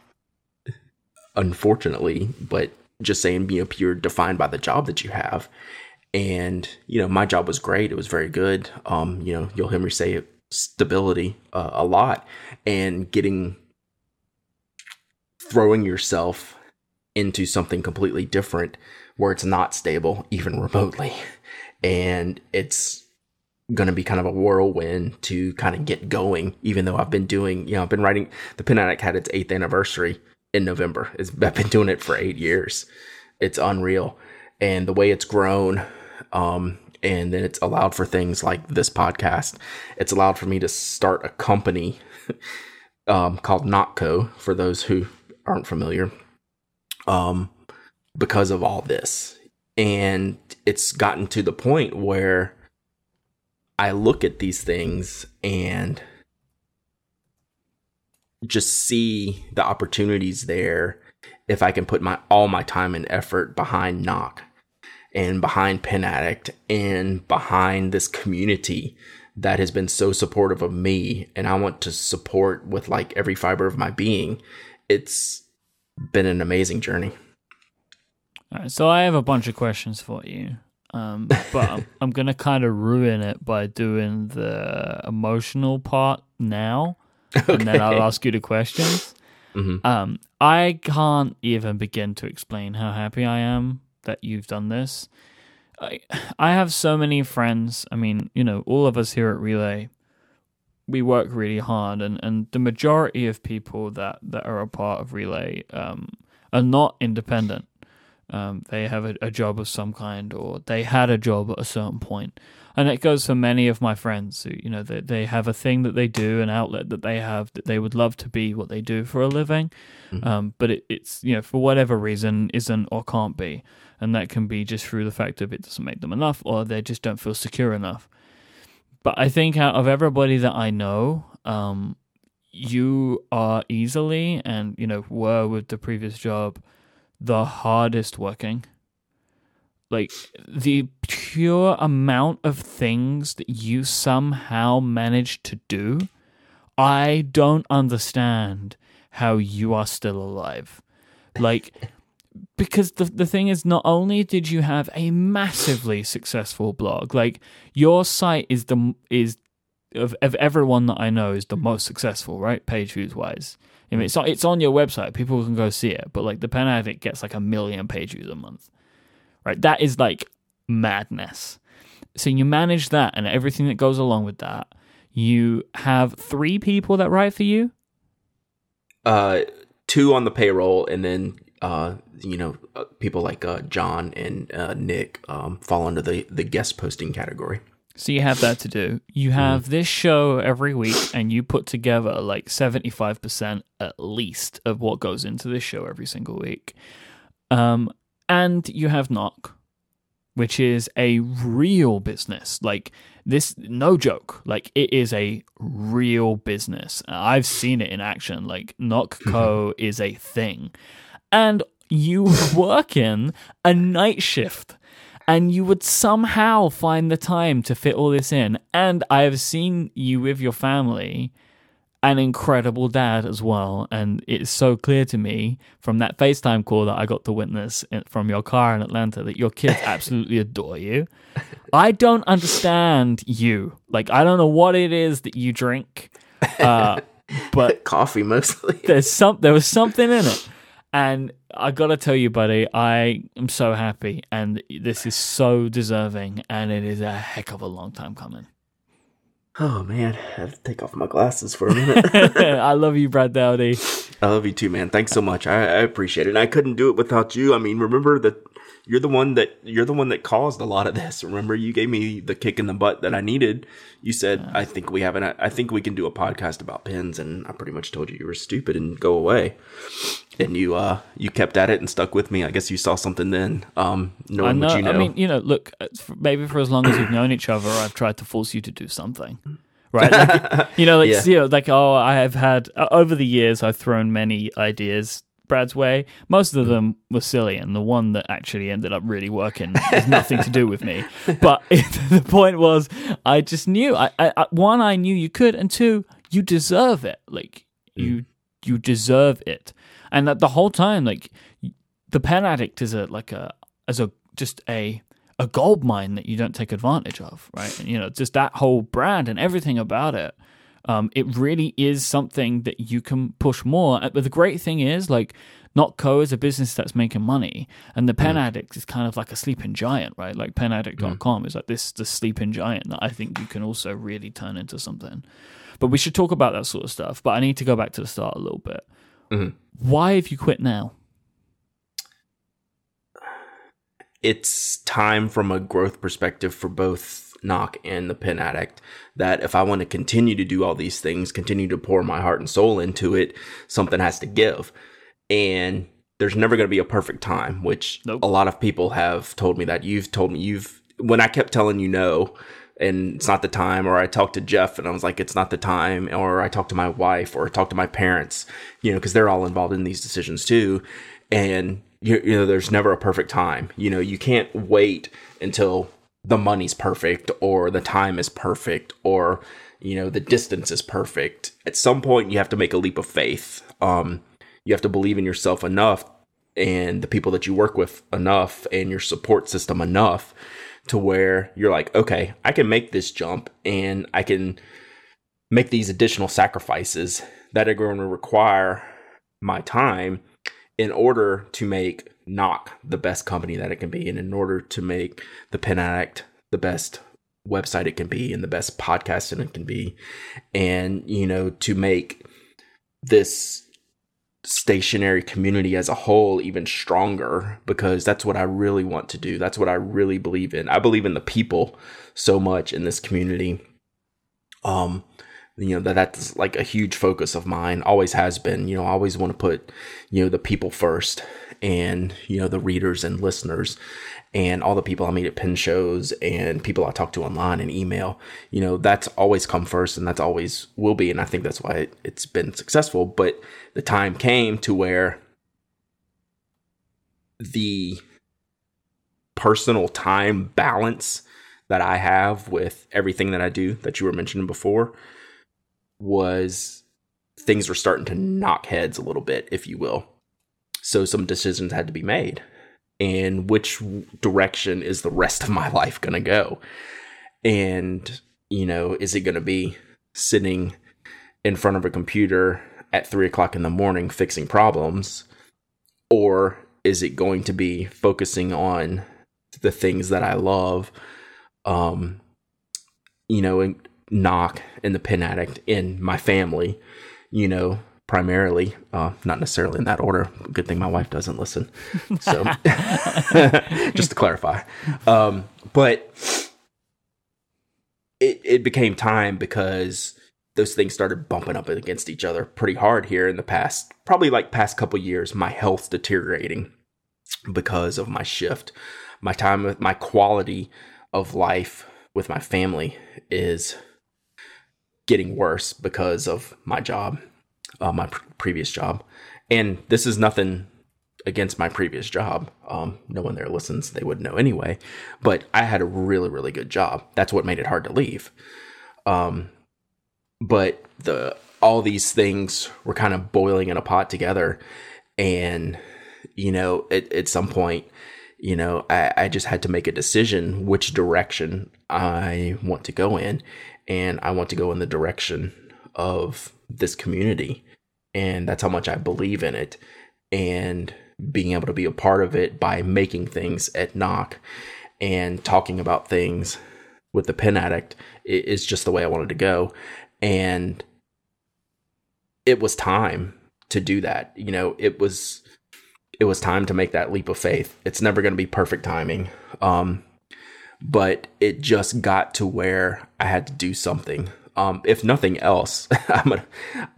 unfortunately but just saying you know you're defined by the job that you have. And you know my job was great. It was very good. Um you know you'll hear me say it stability uh, a lot and getting throwing yourself into something completely different where it's not stable even remotely and it's going to be kind of a whirlwind to kind of get going even though I've been doing you know I've been writing the Pen had its 8th anniversary in November it's, I've been doing it for 8 years it's unreal and the way it's grown um and then it's allowed for things like this podcast. It's allowed for me to start a company um, called Nock Co for those who aren't familiar. Um, because of all this, and it's gotten to the point where I look at these things and just see the opportunities there if I can put my all my time and effort behind Nock and behind Pen Addict and behind this community that has been so supportive of me and I want to support with like every fiber of my being. It's been an amazing journey. All right, so I have a bunch of questions for you, um, but I'm, I'm gonna kind of ruin it by doing the emotional part now, and then I'll ask you the questions. Mhm. Um, I can't even begin to explain how happy I am that you've done this. I I have so many friends. I mean, you know, all of us here at Relay, we work really hard, and, and the majority of people that, that are a part of Relay um, are not independent. Um, they have a, a job of some kind, or they had a job at a certain point, and it goes for many of my friends who, you know, they they have a thing that they do, an outlet that they have that they would love to be what they do for a living, um, but it, it's you know for whatever reason isn't or can't be, and that can be just through the fact of it doesn't make them enough, or they just don't feel secure enough. But I think out of everybody that I know, um, you are easily and you know were with the previous job the hardest working. Like the pure amount of things that you somehow managed to do, I don't understand how you are still alive. Like, because the the thing is, not only did you have a massively successful blog, like your site is the is of of everyone that I know is the mm-hmm. most successful, right? Page views wise. I mean, it's on, it's on your website. People can go see it, but like the Pen Addict gets like a million page views a month, right? That is like madness. So you manage that and everything that goes along with that. You have three people that write for you. Uh, two on the payroll, and then uh, you know, uh, people like uh, John and uh, Nick um, fall under the the guest posting category. So you have that to do. You have this show every week, and you put together like seventy five percent at least of what goes into this show every single week. Um, and you have Nock, which is a real business. Like this, no joke. Like it is a real business. I've seen it in action. Like Nock Co is a thing, and you work in a night shift. And you would somehow find the time to fit all this in. And I have seen you with your family an incredible dad as well. And it's so clear to me from that FaceTime call that I got to witness from your car in Atlanta that your kids absolutely adore you. I don't understand you. Like, I don't know what it is that you drink, uh, but Coffee mostly. there's some there was something in it. And I gotta tell you, buddy, I am so happy, and this is so deserving, and it is a heck of a long time coming. Oh man, I have to take off my glasses for a minute. I love you, Brad Dowdy. I love you too, man. Thanks so much. I, I appreciate it. And I couldn't do it without you. I mean, remember that you're the one that you're the one that caused a lot of this. Remember, you gave me the kick in the butt that I needed. You said, "I think we have an, I think we can do a podcast about pins," and I pretty much told you you were stupid and go away. And you, uh, you kept at it and stuck with me. I guess you saw something then, um, knowing know. what you know. I mean, you know, look, maybe for as long as we've known each other, I've tried to force you to do something, right? Like, you know, like Yeah. you know, like oh, I have had uh, over the years, I've thrown many ideas Brad's way. Most of them were silly, and the one that actually ended up really working has nothing to do with me. But the point was, I just knew. I, I, one, I knew you could, and two, you deserve it. Like hmm. you, you deserve it. And that the whole time, like the pen addict is a like a as a just a a gold mine that you don't take advantage of, right? And, you know, just that whole brand and everything about it. Um, it really is something that you can push more. Uh, But the great thing is, like, Nock Co is a business that's making money, and the Pen Addict is kind of like a sleeping giant, right? Like penaddict.com is like this the sleeping giant that I think you can also really turn into something. But we should talk about that sort of stuff. But I need to go back to the start a little bit. Mhm. Why have you quit now? it's time from a growth perspective for both Nock and the Pen Addict that if I want to continue to do all these things, continue to pour my heart and soul into it, something has to give. And there's never going to be a perfect time, which Nope. a lot of people have told me that you've told me you've when I kept telling you no and it's not the time or I talked to Jeff and I was like it's not the time or I talked to my wife or I talked to my parents, you know, cuz they're all involved in these decisions too. And you, you know there's never a perfect time. You know, you can't wait until the money's perfect or the time is perfect or you know the distance is perfect. At some point you have to make a leap of faith. Um you have to believe in yourself enough and the people that you work with enough and your support system enough to where you're like, okay, I can make this jump and I can make these additional sacrifices that are going to require my time in order to make Nock the best company that it can be and in order to make the Pen Addict the best website it can be and the best podcast it can be and you know to make this stationary community as a whole even stronger because that's what I really want to do. That's what I really believe in. I believe in the people so much in this community. Um you know that that's like a huge focus of mine always has been you know i always want to put you know the people first and you know the readers and listeners and all the people i meet at pin shows and people i talk to online and email. You know that's always come first and that's always will be and i think that's why it, it's been successful. But the time came to where the personal time balance that I have with everything that I do that you were mentioning before was things were starting to knock heads a little bit, if you will. So some decisions had to be made. And which direction is the rest of my life going to go? And, you know, is it going to be sitting in front of a computer at three o'clock in the morning fixing problems? Or is it going to be focusing on the things that I love? Um, you know, and Nock and the pen addict in my family, you know, primarily, uh, not necessarily in that order. Good thing my wife doesn't listen. So, just to clarify. Um, but it, it became time because those things started bumping up against each other pretty hard here in the past, probably like past couple years. My health deteriorating because of my shift. My time with my quality of life with my family is getting worse because of my job, uh, my pr- previous job. And this is nothing against my previous job. Um, no one there listens, they would know anyway. But I had a really, really good job. That's what made it hard to leave. Um, but the all these things were kind of boiling in a pot together, and you know, at, at some point, you know, I, I just had to make a decision which direction I want to go in, and I want to go in the direction of this community, and that's how much I believe in it, and being able to be a part of it by making things at Nock and talking about things with the pen addict is just the way I wanted to go. And it was time to do that. You know, it was it was time to make that leap of faith. It's never going to be perfect timing. Um, but it just got to where I had to do something. Um, if nothing else, I'm gonna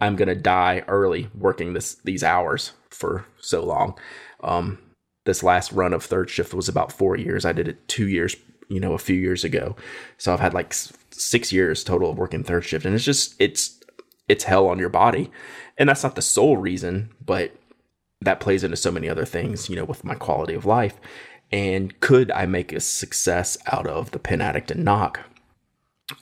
I'm gonna die early working this these hours for so long. Um, this last run of third shift was about four years. I did it two years, you know, a few years ago. So I've had like six years total of working third shift, and it's just it's it's hell on your body, and that's not the sole reason, but that plays into so many other things, you know, with my quality of life. And could I make a success out of the pen addict and Nock?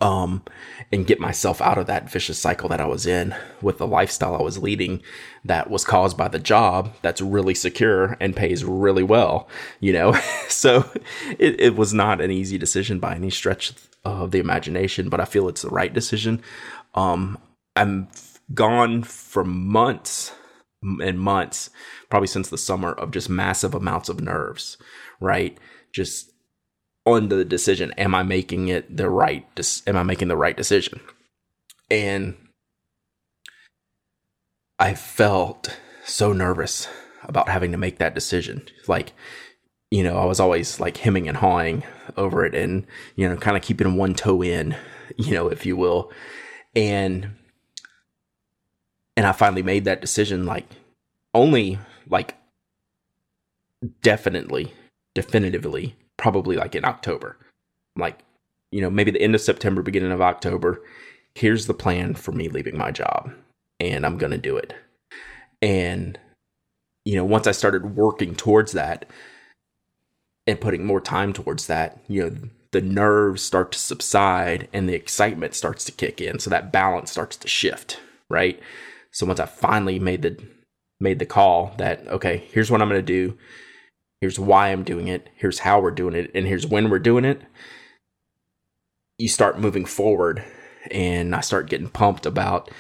um, and get myself out of that vicious cycle that I was in with the lifestyle I was leading that was caused by the job that's really secure and pays really well, you know? so it, it was not an easy decision by any stretch of the imagination, but I feel it's the right decision. Um, I'm gone for months and months, probably since the summer, of just massive amounts of nerves, right? Just on the decision am i making it the right am i making the right decision? And i felt so nervous about having to make that decision. Like you know i was always like hemming and hawing over it and you know kind of keeping one toe in you know if you will. And and i finally made that decision like only like definitely definitively probably like in October. Like, you know, maybe the end of September, beginning of October. Here's the plan for me leaving my job, and I'm going to do it. And, you know, once I started working towards that and putting more time towards that, you know, the nerves start to subside and the excitement starts to kick in. So that balance starts to shift, right? So once I finally made the made the call that okay, here's what I'm going to do here's why I'm doing it, here's how we're doing it, and here's when we're doing it, you start moving forward and I start getting pumped about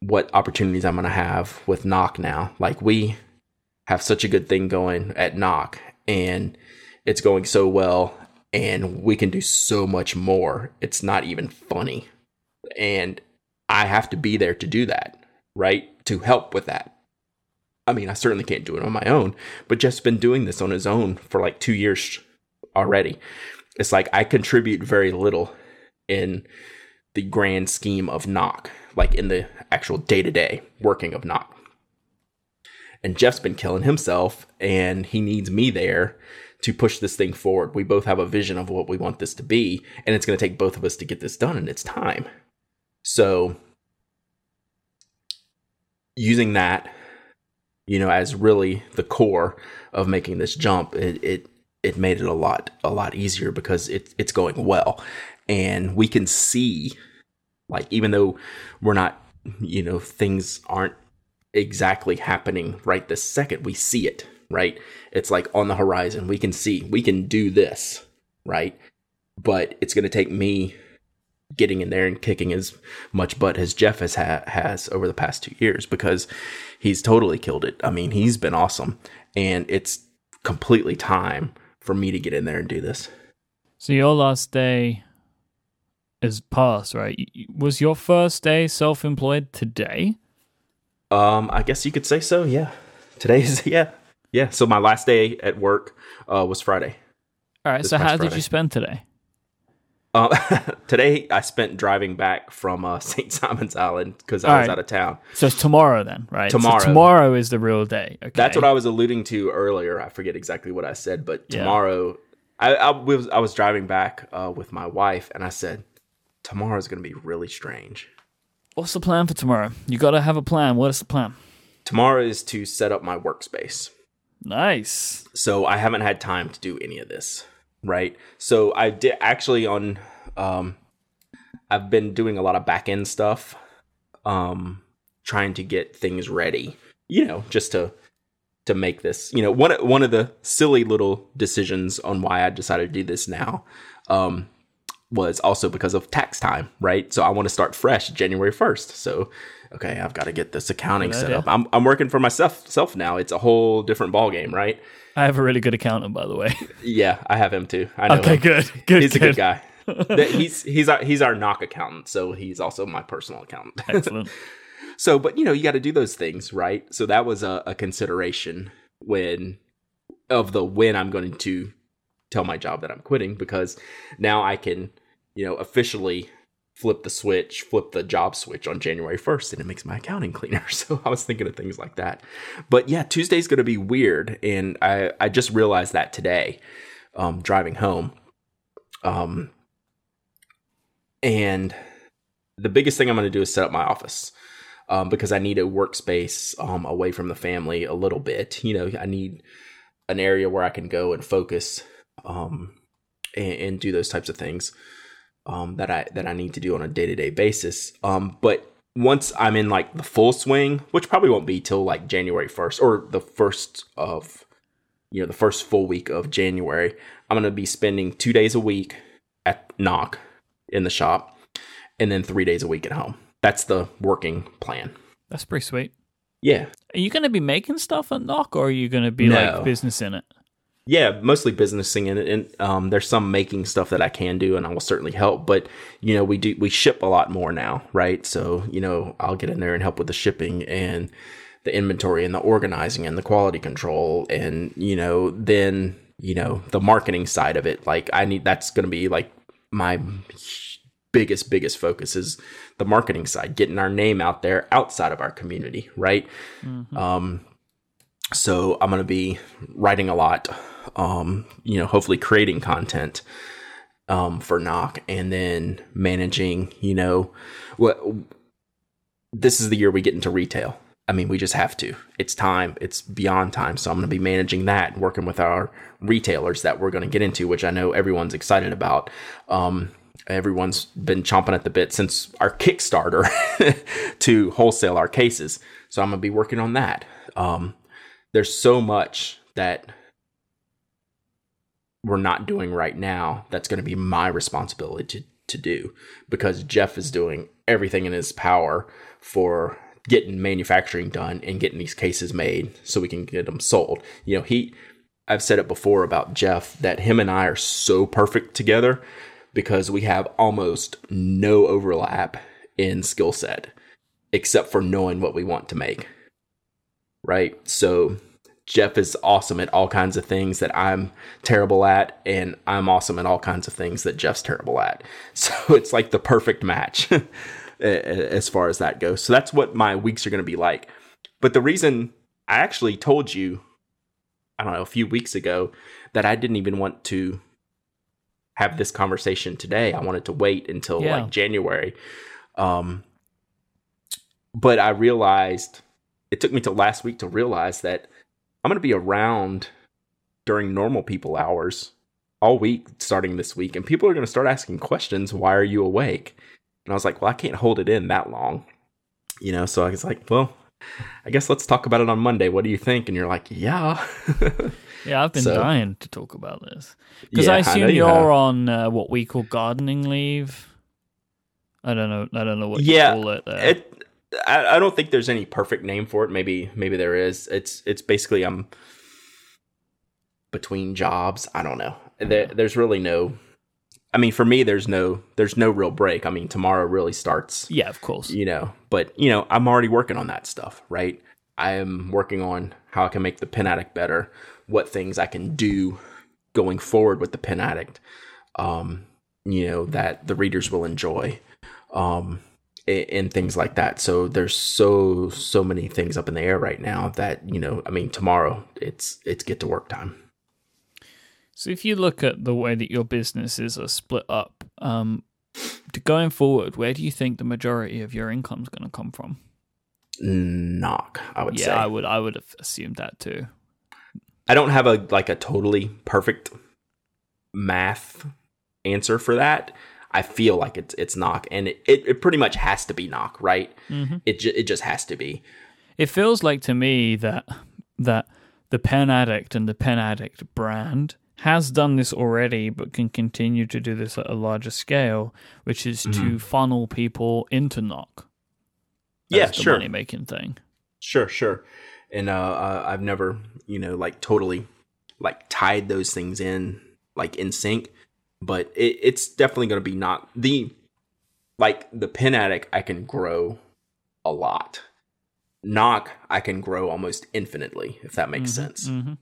what opportunities I'm going to have with Nock now. Like we have such a good thing going at Nock and it's going so well and we can do so much more. It's not even funny. And I have to be there to do that, right? To help with that. I mean, I certainly can't do it on my own, but Jeff's been doing this on his own for like two years already. It's like I contribute very little in the grand scheme of Nock, like in the actual day to day working of Nock. And Jeff's been killing himself, and he needs me there to push this thing forward. We both have a vision of what we want this to be, and it's going to take both of us to get this done, and it's time. So, using that you know, as really the core of making this jump. It, it it made it a lot a lot easier because it, it's going well. And we can see like even though we're not you know things aren't exactly happening right this second we see it right? It's like on the horizon. We can see we can do this right? But it's going to take me getting in there and kicking as much butt as Jeff has ha- has over the past 2 years because he's totally killed it i mean he's been awesome and it's completely time for me to get in there and do this So your last day is past, right? Was your first day self-employed today? Um, I guess you could say so. Yeah, today is yeah, yeah. So my last day at work uh, was Friday. All right. So how did you spend today? Uh, today I spent driving back from uh, St. Simon's Island because I All was right. out of town. So it's tomorrow then, right? So Tomorrow. tomorrow is the real day. Okay. That's what I was alluding to earlier. I forget exactly what I said, but Yeah. tomorrow I, I was I was driving back uh, with my wife, and I said tomorrow is going to be really strange. What's the plan for tomorrow? You got to have a plan. What is the plan? Tomorrow is to set up my workspace. Nice. so I haven't had time to do any of this, right? So I did actually on um I've been doing a lot of back end stuff um trying to get things ready, you know, just to to make this, you know, one one of the silly little decisions on why I decided to do this now um was also because of tax time, right? So I want to start fresh January 1st. So okay, I've got to get this accounting set idea. up. I'm I'm working for myself self now. It's a whole different ball game, right? I have a really good accountant, by the way. Yeah, I have him too. I know okay, him. good. Good. He's a good. good guy. He's he's our he's our Nock accountant, so he's also my personal accountant. Excellent. so, but you know, you got to do those things, right? So that was a, a consideration when of the when I'm going to tell my job that I'm quitting because now I can, you know, officially flip the switch, flip the job switch on January 1st and it makes my accounting cleaner. So I was thinking of things like that. But yeah, Tuesday's going to be weird and I I just realized that today um driving home. Um and the biggest thing I'm going to do is set up my office um, because I need a workspace um, away from the family a little bit. You know, I need an area where I can go and focus um, and, and do those types of things um, that I that I need to do on a day to day basis. Um, but once I'm in like the full swing, which probably won't be till like January 1st or the first of you know the first full week of January, I'm going to be spending two days a week at Nock in the shop and then three days a week at home. That's the working plan. That's pretty sweet. Yeah. Are you going to be making stuff at Nock, or are you going to be No. like business in it? Yeah, mostly businessing in it, and um, there's some making stuff that I can do, and I will certainly help. But you know, we do we ship a lot more now, right? So you know, I'll get in there and help with the shipping and the inventory and the organizing and the quality control, and you know, then you know the marketing side of it. Like I need that's going to be like my biggest biggest focus is the marketing side, getting our name out there outside of our community, right? Um, so I'm going to be writing a lot, um, you know, hopefully creating content um, for Nock and then managing, you know, what this is the year we get into retail. I mean, we just have to. It's time. It's beyond time. So I'm going to be managing that, and working with our retailers that we're going to get into, which I know everyone's excited about. Um, everyone's been chomping at the bit since our Kickstarter to wholesale our cases. So I'm going to be working on that. Um, there's so much that we're not doing right now that's going to be my responsibility to, to do because Jeff is doing everything in his power for getting manufacturing done and getting these cases made so we can get them sold. You know, he I've said it before about Jeff that him and I are so perfect together because we have almost no overlap in skill set except for knowing what we want to make. Right? So Jeff is awesome at all kinds of things that I'm terrible at, and I'm awesome at all kinds of things that Jeff's terrible at. So it's like the perfect match as far as that goes. So that's what my weeks are going to be like. But the reason I actually told you, I don't know, a few weeks ago that I didn't even want to have this conversation today. I wanted to wait until Yeah. like January. Um, but I realized it took me till last week to realize that I'm going to be around during normal people hours all week starting this week, and people are going to start asking questions. Why are you awake? And I was like, well, I can't hold it in that long, you know. So I was like, well, I guess let's talk about it on Monday. What do you think? And you're like, yeah. Yeah, I've been So- dying to talk about this because Yeah, I I assume you you're on uh, what we call gardening leave. I don't know. I don't know what Yeah, you call it. There. it I, I don't think there's any perfect name for it. Maybe maybe there is. It's it's basically i'm between jobs. I don't know. There, there's really no i mean for me there's no there's no real break. I mean tomorrow really starts yeah, of course. you know but you know i'm already working on that stuff right? I am working on how i can make the pen addict better what things i can do going forward with the pen addict um you know that the readers will enjoy. Um and things like that so there's so so many things up in the air right now that you know i mean tomorrow it's it's get to work time So if you look at the way that your businesses are split up, um, to going forward, where do you think the majority of your income is going to come from? Nock i would yeah, say I would. I would have assumed that too. I don't have a like a totally perfect math answer for that. I feel like it's it's Nock, and it, it, it pretty much has to be Nock, right? Mm-hmm. It ju- it just has to be. It feels like to me that that the Pen Addict and the Pen Addict brand has done this already, but can continue to do this at a larger scale, which is Mm-hmm. to funnel people into Nock. Yeah, sure. money making thing. Sure, sure. And uh, uh, I've never, you know, like totally like tied those things in like in sync, but it, it's definitely going to be not the like the pin addict. I can grow a lot. Nock, I can grow almost infinitely, if that makes sense. hmm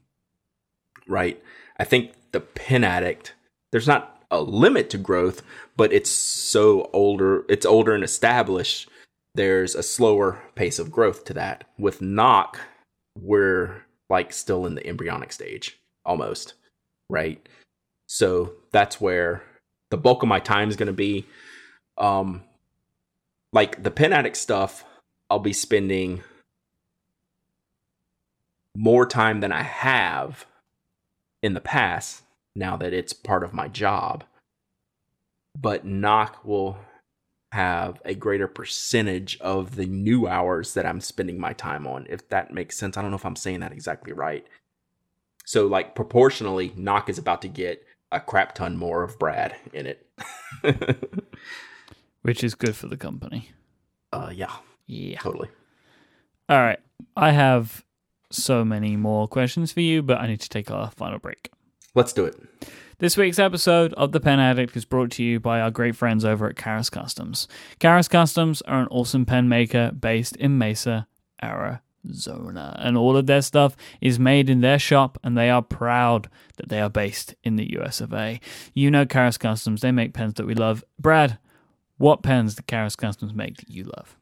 right? I think the pin addict, there's not a limit to growth, but it's so older, it's older and established. There's a slower pace of growth to that. With Nock, we're like still in the embryonic stage almost, right? So that's where the bulk of my time is going to be. Um, like the Pen addict stuff, I'll be spending more time than I have in the past now that it's part of my job. But Nock will have a greater percentage of the new hours that I'm spending my time on, if that makes sense. I don't know if I'm saying that exactly right. So, like, proportionally, Nock is about to get a crap ton more of Brad in it. Which is good for the company. uh, yeah, Yeah. totally. All right. I have so many more questions for you, but I need to take our final break. Let's do it. This week's episode of The Pen Addict is brought to you by our great friends over at Karas Kustoms. Karas Kustoms are an awesome pen maker based in Mesa, Arizona, and all of their stuff is made in their shop, and they are proud that they are based in the US of A. You know Karas Kustoms, they make pens that we love. Brad, what pens do Karas Kustoms make that you love?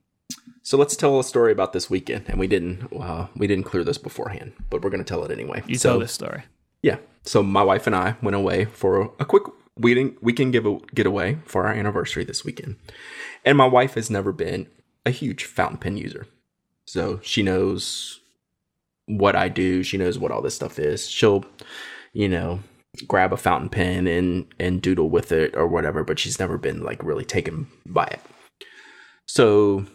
So let's tell a story about this weekend, and we didn't uh, we didn't clear this beforehand, but we're going to tell it anyway. You so, tell this story. Yeah. So my wife and I went away for a quick weekend weekend give a getaway for our anniversary this weekend. And my wife has never been a huge fountain pen user. So she knows what I do, she knows what all this stuff is. She'll, you know, grab a fountain pen and and doodle with it or whatever, but she's never been like really taken by it. So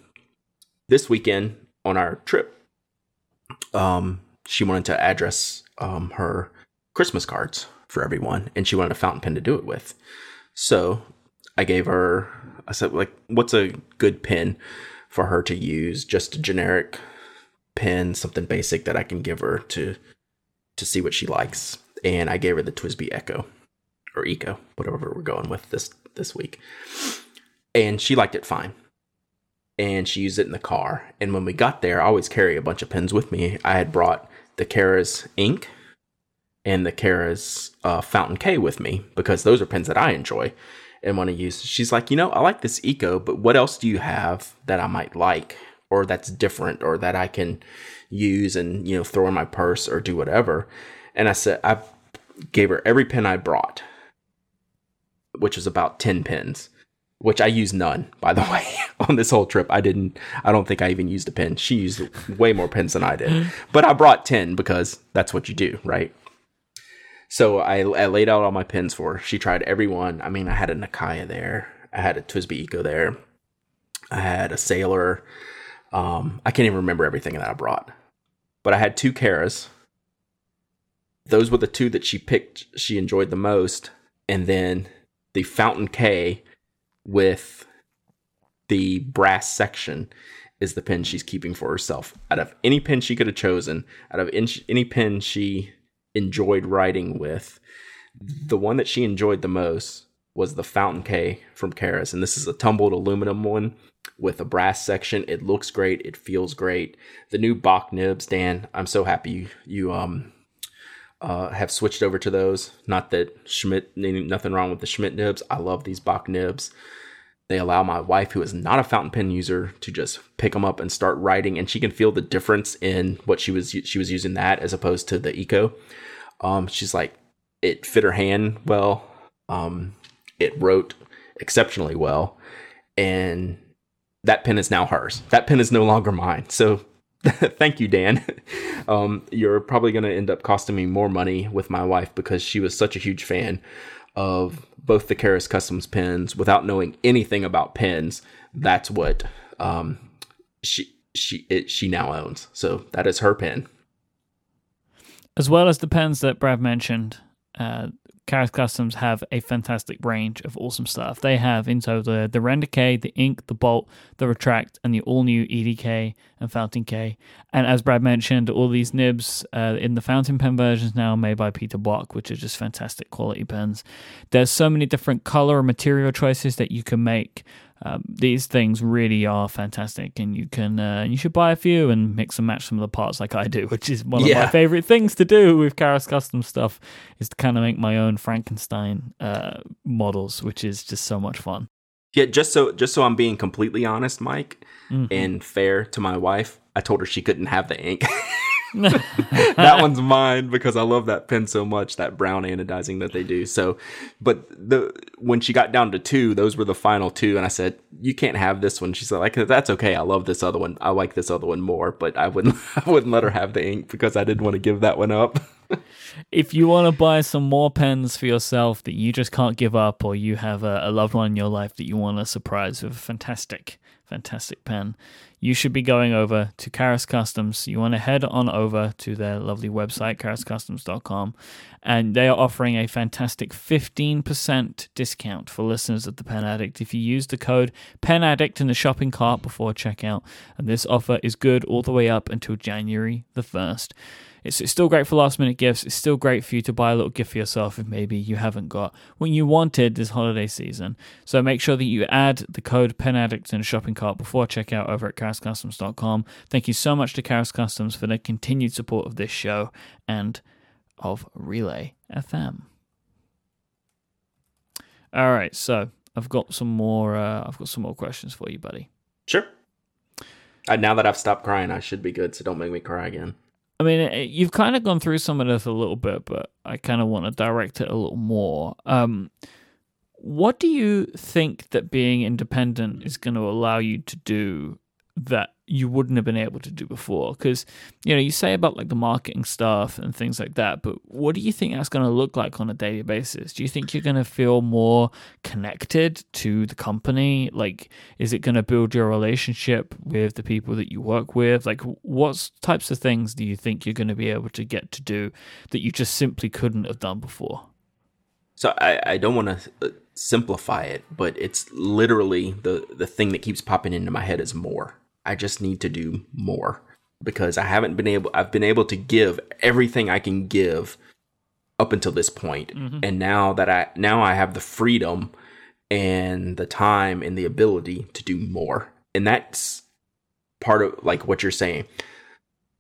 this weekend on our trip, um, she wanted to address um, her Christmas cards for everyone, and she wanted a fountain pen to do it with. So I gave her, I said, like, what's a good pen for her to use? Just a generic pen, something basic that I can give her to to see what she likes. And I gave her the TWSBI Echo or Eco, whatever we're going with this this week. And she liked it fine. And she used it in the car. And when we got there, I always carry a bunch of pens with me. I had brought the Karas ink and the Karas uh, Fountain K with me because those are pens that I enjoy and want to use. She's like, you know, I like this Eco, but what else do you have that I might like or that's different or that I can use and, you know, throw in my purse or do whatever? And I said, I gave her every pen I brought, which was about 10 pens, which I used none, by the way, on this whole trip. I didn't, I don't think I even used a pen. She used way more pens than I did, but I brought 10 because that's what you do, right? So I, I laid out all my pins for her. She tried every one. I mean, I had a Nakaya there. I had a TWSBI Eco there. I had a Sailor. Um, I can't even remember everything that I brought. But I had two Karas. Those were the two that she picked, she enjoyed the most. And then the Fountain K with the brass section is the pin she's keeping for herself. Out of any pin she could have chosen, out of any pin she enjoyed writing with, the one that she enjoyed the most was the Fountain K from Karas. And this is a tumbled aluminum one with a brass section. It looks great. It feels great. The new Bock nibs, Dan, I'm so happy you, you um uh, have switched over to those. Not that Schmidt, nothing wrong with the Schmidt nibs. I love these Bock nibs. They allow my wife, who is not a fountain pen user, to just pick them up and start writing, and she can feel the difference in what she was she was using that as opposed to the Eco. Um, she's like, it fit her hand well. Um, it wrote exceptionally well, and that pen is now hers. That pen is no longer mine. So thank you, Dan. Um, you're probably going to end up costing me more money with my wife because she was such a huge fan of both the Karas Kustoms pens without knowing anything about pens. That's what um, she she it, she now owns. So that is her pen. As well as the pens that Brad mentioned, uh, Karas Kustoms have a fantastic range of awesome stuff. They have in total the Render K, the Ink, the Bolt, the Retract, and the all new EDK and Fountain K. And as Brad mentioned, all these nibs uh, in the fountain pen versions now made by Peter Bock, which are just fantastic quality pens. There's so many different color and material choices that you can make um, these things really are fantastic, and you can uh, you should buy a few and mix and match some of the parts like I do, which is one of yeah. my favorite things to do with Karas Kustom stuff is to kind of make my own Frankenstein uh, models, which is just so much fun. Yeah, just so just so I'm being completely honest, Myke, mm-hmm. and fair to my wife, I told her she couldn't have the ink. that one's mine because I love that pen so much, that brown anodizing that they do. So, but the when she got down to two, those were the final two, and I said, "You can't have this one." She said, "Like that's okay. I love this other one. I like this other one more, but I wouldn't, I wouldn't let her have the ink because I didn't want to give that one up." if you want to buy some more pens for yourself that you just can't give up, or you have a, a loved one in your life that you want to surprise with a fantastic, fantastic pen, you should be going over to Karas Kustoms. You want to head on over to their lovely website, karaskustoms.com, and they are offering a fantastic 15% discount for listeners of the Pen Addict if you use the code Pen Addict in the shopping cart before checkout. And this offer is good all the way up until January the 1st. It's, it's still great for last minute gifts. It's still great for you to buy a little gift for yourself if maybe you haven't got what you wanted this holiday season. So make sure that you add the code PENADDICT in the shopping cart before checkout over at karaskustoms.com. Thank you so much to Karas Kustoms for their continued support of this show and of Relay FM. All right, so I've got some more. Uh, I've got some more questions for you, buddy. Sure. Uh, now that I've stopped crying, I should be good. So don't make me cry again. I mean, you've kind of gone through some of this a little bit, but I kind of want to direct it a little more. Um, what do you think that being independent is going to allow you to do that you wouldn't have been able to do before. Because you know you say about like the marketing stuff and things like that but what do you think that's going to look like on a daily basis? Do you think you're going to feel more connected to the company? Like is it going to build your relationship with the people that you work with? Like what types of things do you think you're going to be able to get to do that you just simply couldn't have done before? So i, I don't want to uh, simplify it but it's literally the the thing that keeps popping into my head is more I just need to do more because I haven't been able I've been able to give everything I can give up until this point. Mm-hmm. And now that I now I have the freedom and the time and the ability to do more. And that's part of like what you're saying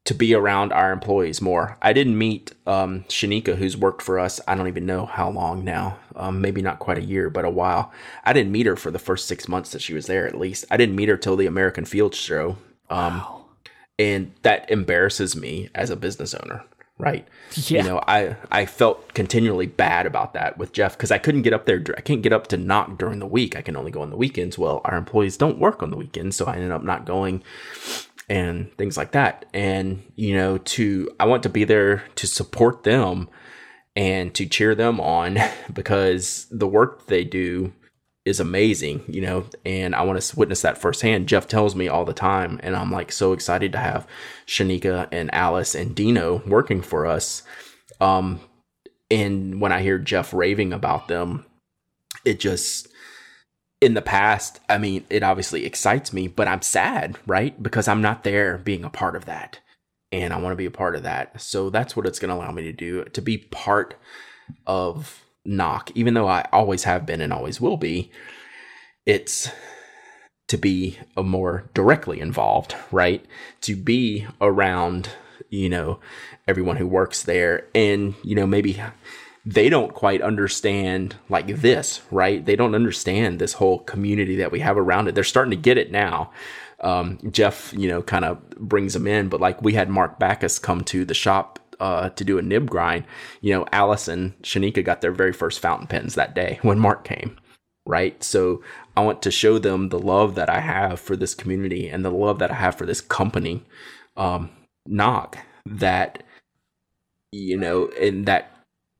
to be around our employees more. I didn't meet um, Shanika, who's worked for us. I don't even know how long now. Um, maybe not quite a year, but a while. I didn't meet her for the first six months that she was there. At least I didn't meet her till the American Field Show. Um, wow. And that embarrasses me as a business owner, right? Yeah. You know, I I felt continually bad about that with Jeff because I couldn't get up there. I can't get up to Nock during the week. I can only go on the weekends. Well, our employees don't work on the weekends, so I ended up not going and things like that. And, you know, to, I want to be there to support them and to cheer them on because the work they do is amazing, you know, and I want to witness that firsthand. Jeff tells me all the time, and I'm like so excited to have Shanika and Alice and Dino working for us. Um, and when I hear Jeff raving about them, it just in the past, I mean, it obviously excites me, but I'm sad, right? Because I'm not there being a part of that. And I want to be a part of that. So that's what it's going to allow me to do to be part of Nock, even though I always have been and always will be. It's to be a more directly involved, right? To be around, you know, everyone who works there and, you know, maybe they don't quite understand like this, right? They don't understand this whole community that we have around it. They're starting to get it now. Um, Jeff, you know, kind of brings them in, but like we had Mark Bacas come to the shop uh, to do a nib grind. You know, Alice and Shanika got their very first fountain pens that day when Mark came, right? So I want to show them the love that I have for this community and the love that I have for this company, um, that, you know, and that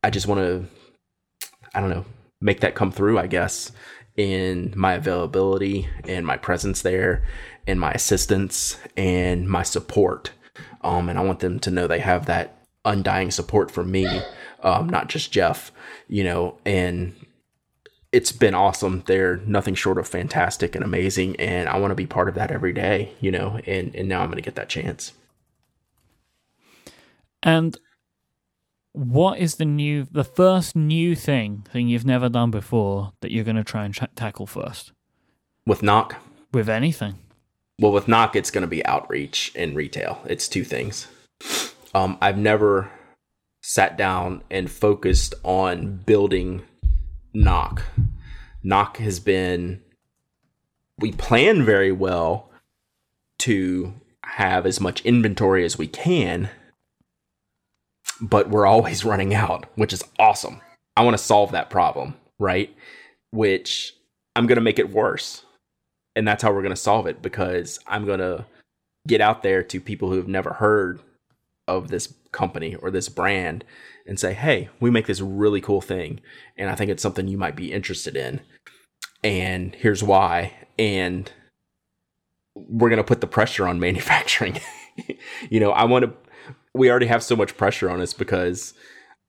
I just want to, I don't know, make that come through, I guess, in my availability and my presence there and my assistance and my support. Um, and I want them to know they have that undying support from me, um, not just Jeff, you know, and it's been awesome. They're nothing short of fantastic and amazing. And I want to be part of that every day, you know, and, and now I'm going to get that chance. And what is the new, the first new thing, thing you've never done before that you're going to try and tra- tackle first? With Nock? With anything. Well, with Nock, it's going to be outreach and retail. It's two things. Um, I've never sat down and focused on building Nock. Nock has been, we plan very well to have as much inventory as we can but we're always running out, which is awesome. I want to solve that problem, right? Which I'm going to make it worse. And that's how we're going to solve it because I'm going to get out there to people who have never heard of this company or this brand and say, hey, we make this really cool thing. And I think it's something you might be interested in. And here's why. And we're going to put the pressure on manufacturing. you know, I want to we already have so much pressure on us because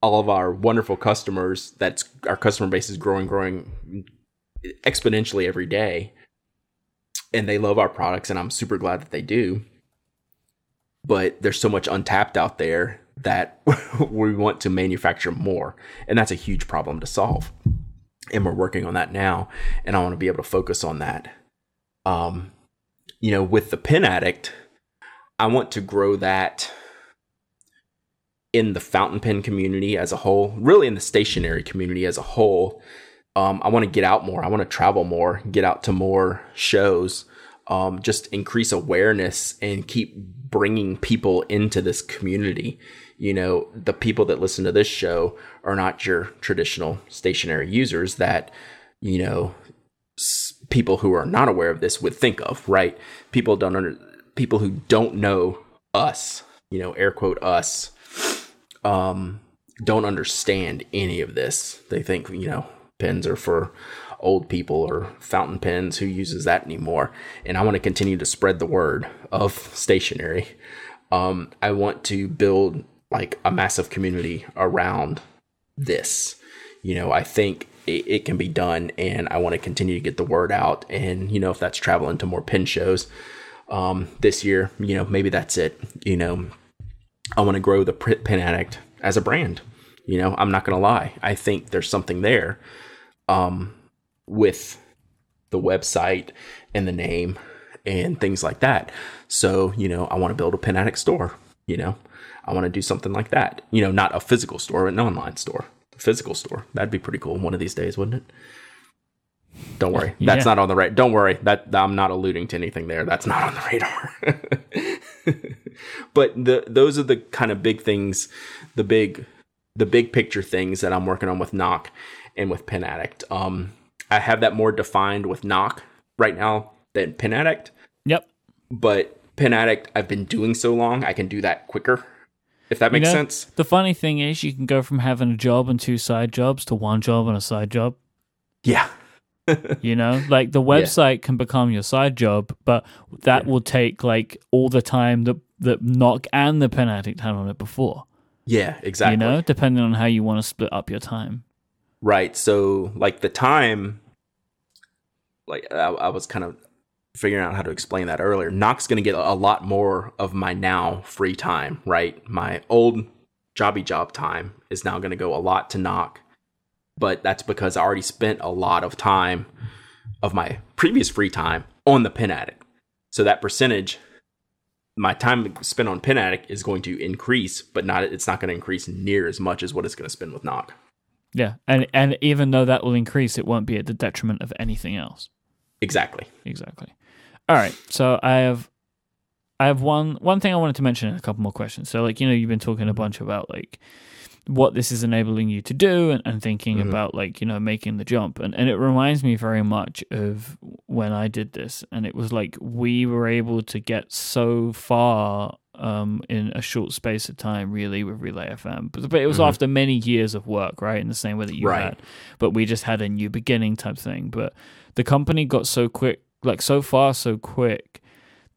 all of our wonderful customers that's our customer base is growing growing exponentially every day. And they love our products and I'm super glad that they do. But there's so much untapped out there that we want to manufacture more. And that's a huge problem to solve. And we're working on that now and I want to be able to focus on that. Um you know with the pen addict I want to grow that in the fountain pen community as a whole, really in the stationary community as a whole. Um, I want to get out more. I want to travel more, get out to more shows, um, just increase awareness and keep bringing people into this community. You know, the people that listen to this show are not your traditional stationary users that, you know, people who are not aware of this would think of, right? People don't under, people who don't know us, you know, air quote us, um, don't understand any of this. They think, you know, pens are for old people or fountain pens who uses that anymore. And I want to continue to spread the word of stationery. Um, I want to build like a massive community around this. You know, I think it, it can be done and I want to continue to get the word out. And, you know, if that's traveling to more pen shows um, this year, you know, maybe that's it. You know, I want to grow the Pen Addict as a brand. You know, I'm not going to lie. I think there's something there um, with the website and the name and things like that. So, you know, I want to build a Pen Addict store. You know, I want to do something like that. You know, not a physical store, but an online store. A physical store. That'd be pretty cool one of these days, wouldn't it? Don't worry. That's yeah. not on the right. Don't worry. That I'm not alluding to anything there. That's not on the radar. but the those are the kind of big things, the big the big picture things that I'm working on with Nock and with Pen Addict. Um, I have that more defined with Nock right now than Pen Addict. Yep. But Pen Addict, I've been doing so long, I can do that quicker. If that You makes know, sense. The funny thing is, you can go from having a job and two side jobs to one job and a side job. Yeah. You know, like the website can become your side job, but that Yeah. will take like all the time that that Nock and the Pen Addict had on it before. Yeah, exactly. You know, depending on how you want to split up your time. Right. So, like the time, like I, I was kind of figuring out how to explain that earlier. Nock's going to get a lot more of my now free time. Right. My old jobby job time is now going to go a lot to Nock, but that's because I already spent a lot of time of my previous free time on the Pen Addict. So that percentage, my time spent on Pen Addict is going to increase, but not it's not going to increase near as much as what it's going to spend with Nock. Yeah, and and even though that will increase, it won't be at the detriment of anything else. Exactly. Exactly. All right. So I have I have one one thing I wanted to mention and a couple more questions. So like, you know, you've been talking a bunch about like what this is enabling you to do and, and thinking Mhm. about like, you know, making the jump. And and it reminds me very much of when I did this and it was like we were able to get so far um in a short space of time really with Relay FM. But, but it was Mhm. after many years of work, right? In the same way that you Right. had. But we just had a new beginning type thing. But the company got so quick, like so far, so quick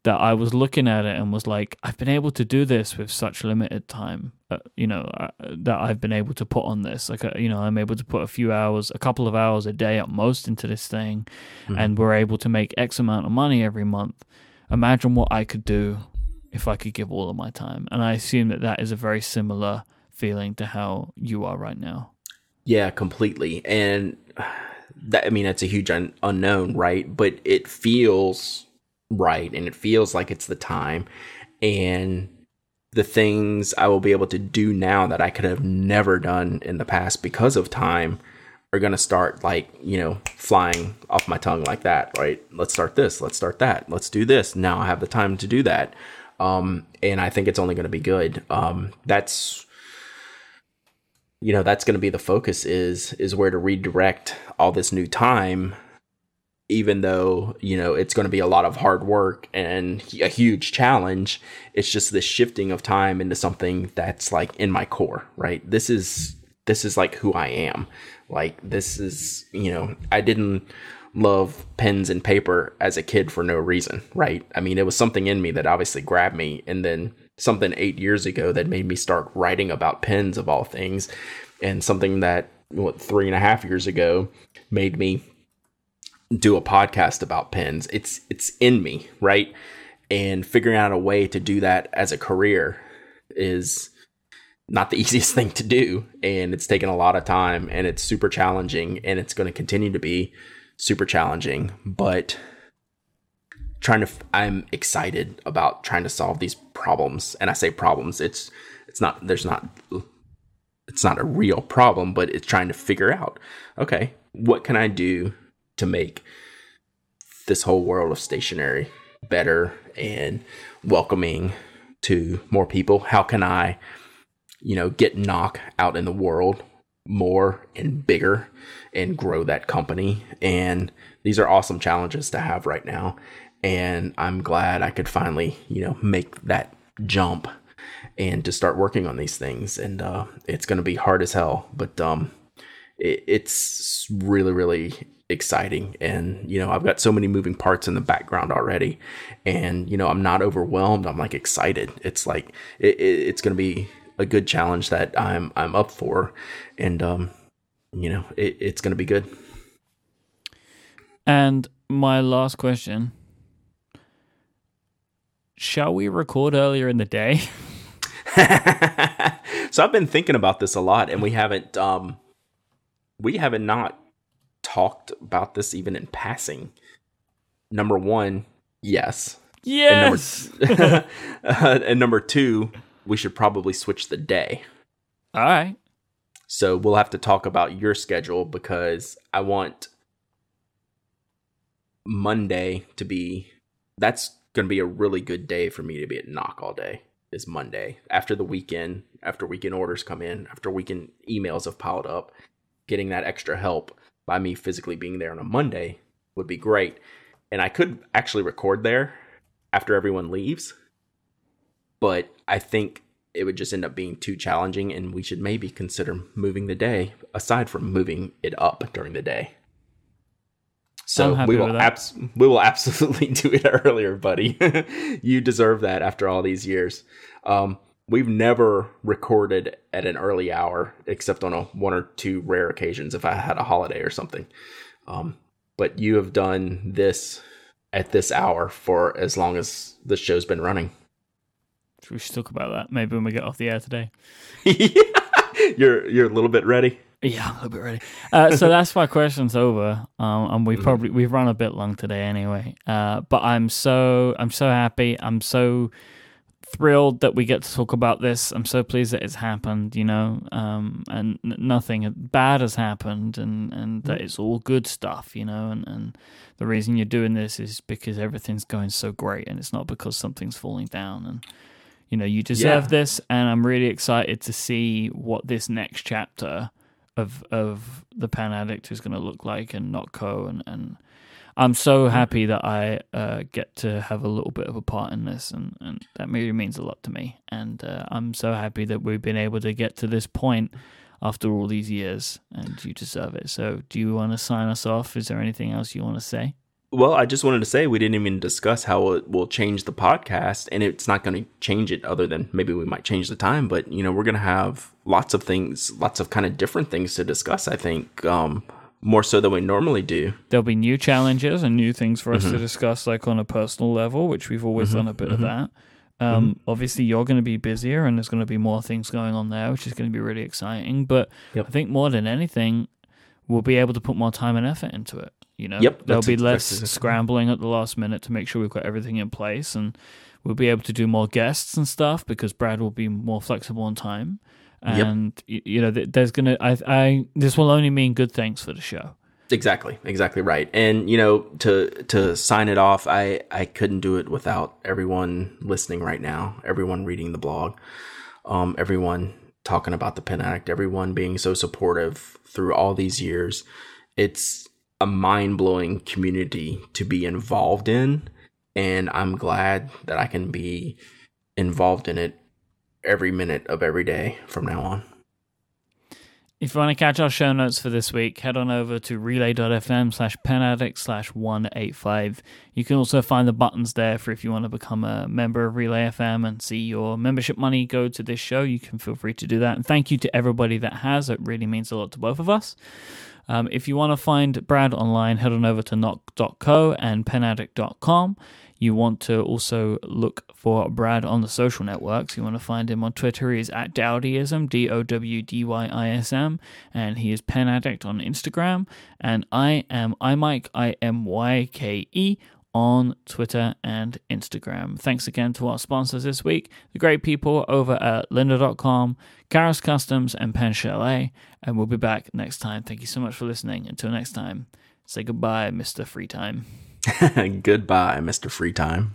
that I was looking at it and was like, I've been able to do this with such limited time, uh, you know, uh, that I've been able to put on this. Like, uh, you know, I'm able to put a few hours, a couple of hours a day at most into this thing, Mhm. and we're able to make X amount of money every month. Imagine what I could do if I could give all of my time. And I assume that that is a very similar feeling to how you are right now. Yeah, completely. And that I mean, that's a huge un- unknown, right? But it feels right, and it feels like it's the time, and the things I will be able to do now that I could have never done in the past because of time are going to start like you know flying off my tongue like that right? Let's start this let's start that let's do this. Now i have the time to do that. Um and i think it's only going to be good. Um that's you know that's going to be the focus is is where to redirect all this new time even though you know it's going to be a lot of hard work and a huge challenge it's just this shifting of time into something that's like in my core right? This is this is like who i am. Like this is you know i didn't love pens and paper as a kid for no reason right? I mean it was something in me that obviously grabbed me and then something eight years ago that made me start writing about pens of all things and something that what three and a half years ago made me do a podcast about pens it's it's in me right? And figuring out a way to do that as a career is not the easiest thing to do. And it's taken a lot of time and it's super challenging and it's going to continue to be super challenging. But trying to i'm excited about trying to solve these problems. And i say problems it's it's not there's not it's not a real problem but it's trying to figure out okay what can i do to make this whole world of stationery better and welcoming to more people. How can i you know get Nock out in the world more and bigger and grow that company? And these are awesome challenges to have right now. And i'm glad i could finally you know make that jump and to start working on these things. And uh, it's going to be hard as hell but um it, it's really really exciting. And you know i've got so many moving parts in the background already. And you know i'm not overwhelmed. I'm like excited. It's like it, it, it's going to be a good challenge that i'm i'm up for. And um you know it, it's going to be good. And my last question. Shall we record earlier in the day? so I've been thinking about this a lot, and we haven't um, we haven't not talked about this even in passing. Number one, yes, Yes. and number, uh, and number two, we should probably switch the day. All right. So we'll have to talk about your schedule because I want Monday to be that's going to be a really good day for me to be at Nock all day is Monday after the weekend after weekend orders come in after weekend emails have piled up getting that extra help by me physically being there on a Monday would be great and I could actually record there after everyone leaves but I think it would just end up being too challenging, and we should maybe consider moving the day aside from moving it up during the day. So we will abs- we will absolutely do it earlier, buddy. you deserve that after all these years. Um, we've never recorded at an early hour except on a one or two rare occasions if I had a holiday or something. Um, but you have done this at this hour for as long as the show's been running. We should talk about that maybe when we get off the air today. you're you're a little bit ready. Yeah, I'm a little bit ready. Uh, so that's my questions over, um, and we Mhm. probably we've run a bit long today anyway. Uh, but I'm so I'm so happy. I'm so thrilled that we get to talk about this. I'm so pleased that it's happened. You know, um, and nothing bad has happened, and and that it's all good stuff. You know, and and the reason you're doing this is because everything's going so great, and it's not because something's falling down. And you know, you deserve Yeah. this, and I'm really excited to see what this next chapter of of the Pen Addict is going to look like, and Nock Co. And and I'm so happy that I uh, get to have a little bit of a part in this, and and that really means a lot to me. And uh, I'm so happy that we've been able to get to this point after all these years, and you deserve it. So, do you want to sign us off? Is there anything else you want to say? Well, I just wanted to say we didn't even discuss how it will change the podcast, and it's not going to change it other than maybe we might change the time. But you know, we're going to have lots of things, lots of kind of different things to discuss. I think um, more so than we normally do. There'll be new challenges and new things for us to mm-hmm. discuss, like on a personal level, which we've always mm-hmm. done a bit of mm-hmm. that. Um, Obviously, you're going to be busier, and there's going to be more things going on there, which is going to be really exciting. But Yep. I think more than anything, we'll be able to put more time and effort into it. You know, Yep, there'll be less exactly- scrambling at the last minute to make sure we've got everything in place, and we'll be able to do more guests and stuff because Brad will be more flexible on time. Yep. And y you know, there's gonna, I, I, this will only mean good things for the show. Exactly, exactly right. And you know, to to sign it off, I I couldn't do it without everyone listening right now, everyone reading the blog, um, everyone talking about the pen addict, everyone being so supportive through all these years. It's a mind blowing community to be involved in, and I'm glad that I can be involved in it every minute of every day from now on. If you want to catch our show notes for this week, head on over to relay.fm slash penaddict slash 185. You can also find the buttons there for if you want to become a member of Relay FM and see your membership money go to this show. You can feel free to do that. And thank you to everybody that has. It really means a lot to both of us. Um, if you want to find Brad online, head on over to nock.co and penaddict.com. You want to also look for Brad on the social networks. You want to find him on Twitter. He is at Dowdyism, D O W D Y I S M, and he is Pen Addict on Instagram. And I am iMyke, I M Y K E, on Twitter and Instagram. Thanks again to our sponsors this week, the great people over at lynda.com, Karas Kustoms, and Pen Chalet. And we'll be back next time. Thank you so much for listening. Until next time, say goodbye, Mr. Free Time. Goodbye, Mr. Free Time.